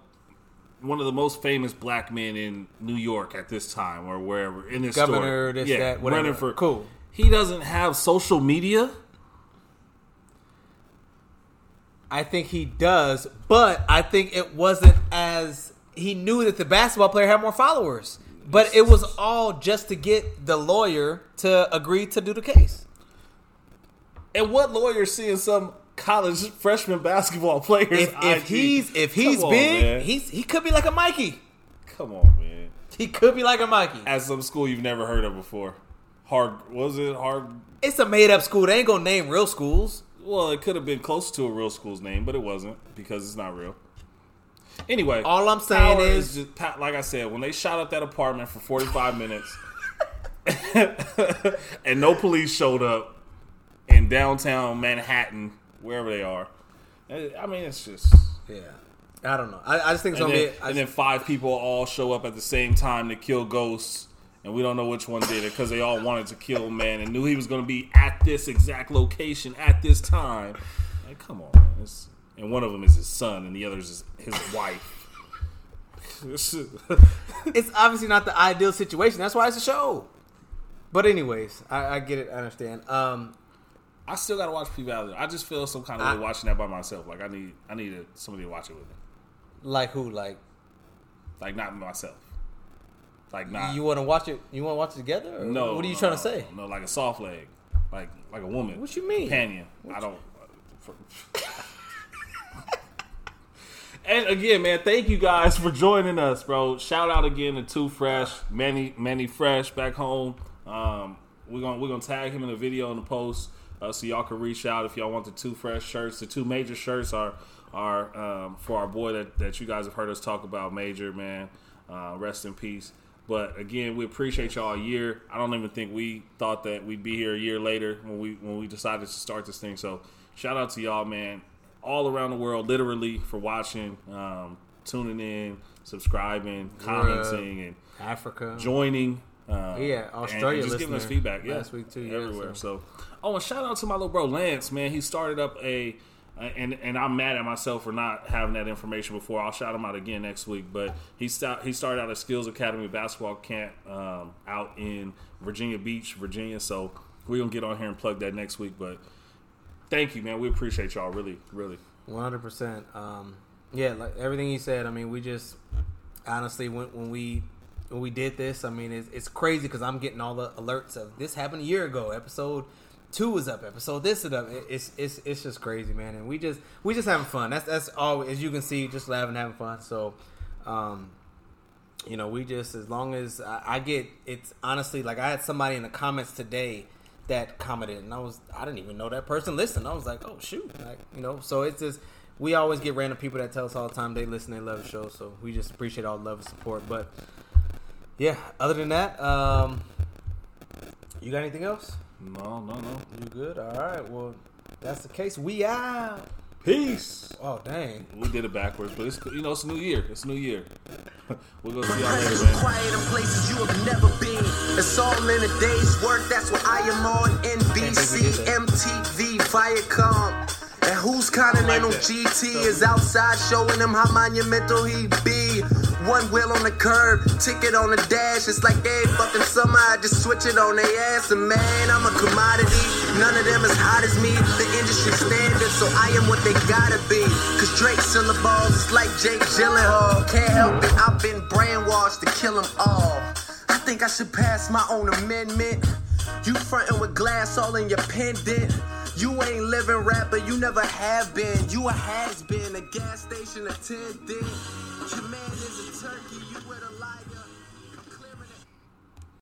one of the most famous black men in New York at this time, or wherever in this Governor, story. this, yeah, that, whatever. running for Cool. He doesn't have social media. I think he does, but I think it wasn't as he knew that the basketball player had more followers. But it was all just to get the lawyer to agree to do the case. And what lawyer seeing some college freshman basketball players? If, if he's if he's Come on, big, man. he's he could be like a Mikey. come on, man. He could be like a Mikey. At some school you've never heard of before. Hard was it hard? It's a made up school. They ain't gonna name real schools. Well, it could have been close to a real school's name, but it wasn't because it's not real. Anyway, All I'm saying Power is- just, like I said, when they shot up that apartment for 45 *laughs* minutes, *laughs* and no police showed up in downtown Manhattan, wherever they are. Eh, I mean, it's just. Yeah, I don't know. I, I just think it's And gonna then, be. I and then five people all show up at the same time to kill Ghosts, and we don't know which one did it because they all wanted to kill man, and knew he was going to be at this exact location at this time. Like, come on, man. And one of them is his son, and the other is his wife. *laughs* it's obviously not the ideal situation. That's why it's a show. But anyways, I, I get it. I understand. Um, I still got to watch P Valley. I just feel some kind of I- way watching that by myself. Like I need, I need somebody to watch it with me. like who? Like Like not myself. Like not. you want to watch it? You want to watch it together? Or no. What are you no, trying to say? No, like a soft leg, like like a woman. What you mean? Companion. I don't. *laughs* and again, man, thank you guys for joining us, bro. Shout out again to Too Fresh, Manny Manny Fresh back home. Um, we're gonna we're gonna tag him in the video in the post, uh, so y'all can reach out if y'all want the Too Fresh shirts. The two major shirts are are um, for our boy that that you guys have heard us talk about, Major man. Uh, rest in peace. But again, we appreciate y'all a year. I don't even think we thought that we'd be here a year later when we when we decided to start this thing. So shout out to y'all, man, all around the world, literally for watching, um, tuning in, subscribing, commenting, and Africa. joining. Uh, Yeah, Australia and just giving us feedback. Yeah, last week too, yeah, everywhere. so. So, oh, and shout out to my little bro Lance, man. He started up a, and and I'm mad at myself for not having that information before. I'll shout him out again next week. But he sta- he started out a Skills Academy basketball camp um, out in Virginia Beach, Virginia. So we're gonna get on here and plug that next week. But thank you, man. We appreciate y'all really, really. One hundred percent. Um, yeah, like everything he said. I mean, we just honestly when when we when we did this, I mean, it's, it's crazy because I'm getting all the alerts of this happened a year ago. Episode two is up. Episode this is up. It's it's it's just crazy, man. And we just we just having fun. That's that's all. As you can see, just laughing, having fun. So, um, you know, we just as long as I, I get it's honestly like I had somebody in the comments today that commented, and I was I didn't even know that person listened. I was like, oh shoot, like you know. So it's just we always get random people that tell us all the time they listen, they love the show. So we just appreciate all the love and support. But yeah, other than that, um, you got anything else? No, no, no. You good? All right. Well, that's the case. We out. Peace. Oh dang. We did it backwards, but it's you know it's a new year. It's a new year. *laughs* we'll go see y'all later, man. Quiet in places you have never been. It's all in a day's work. That's what I am on NBC, MTV, Viacom. And whose continental like GT is outside showing him how monumental he be? One wheel on the curb, ticket on the dash. It's like every fucking summer I just switch it on their ass. And man, I'm a commodity. None of them as hot as me. The industry standard, so I am what they gotta be. Cause Drake syllables is like Jake Gyllenhaal. Can't help it, I've been brainwashed to kill them all. Think I should pass my own amendment. You frontin' with glass all in your pendant. You ain't living rapper, you never have been. You a has been, a gas station attendant. Your man is a turkey, you with a lion.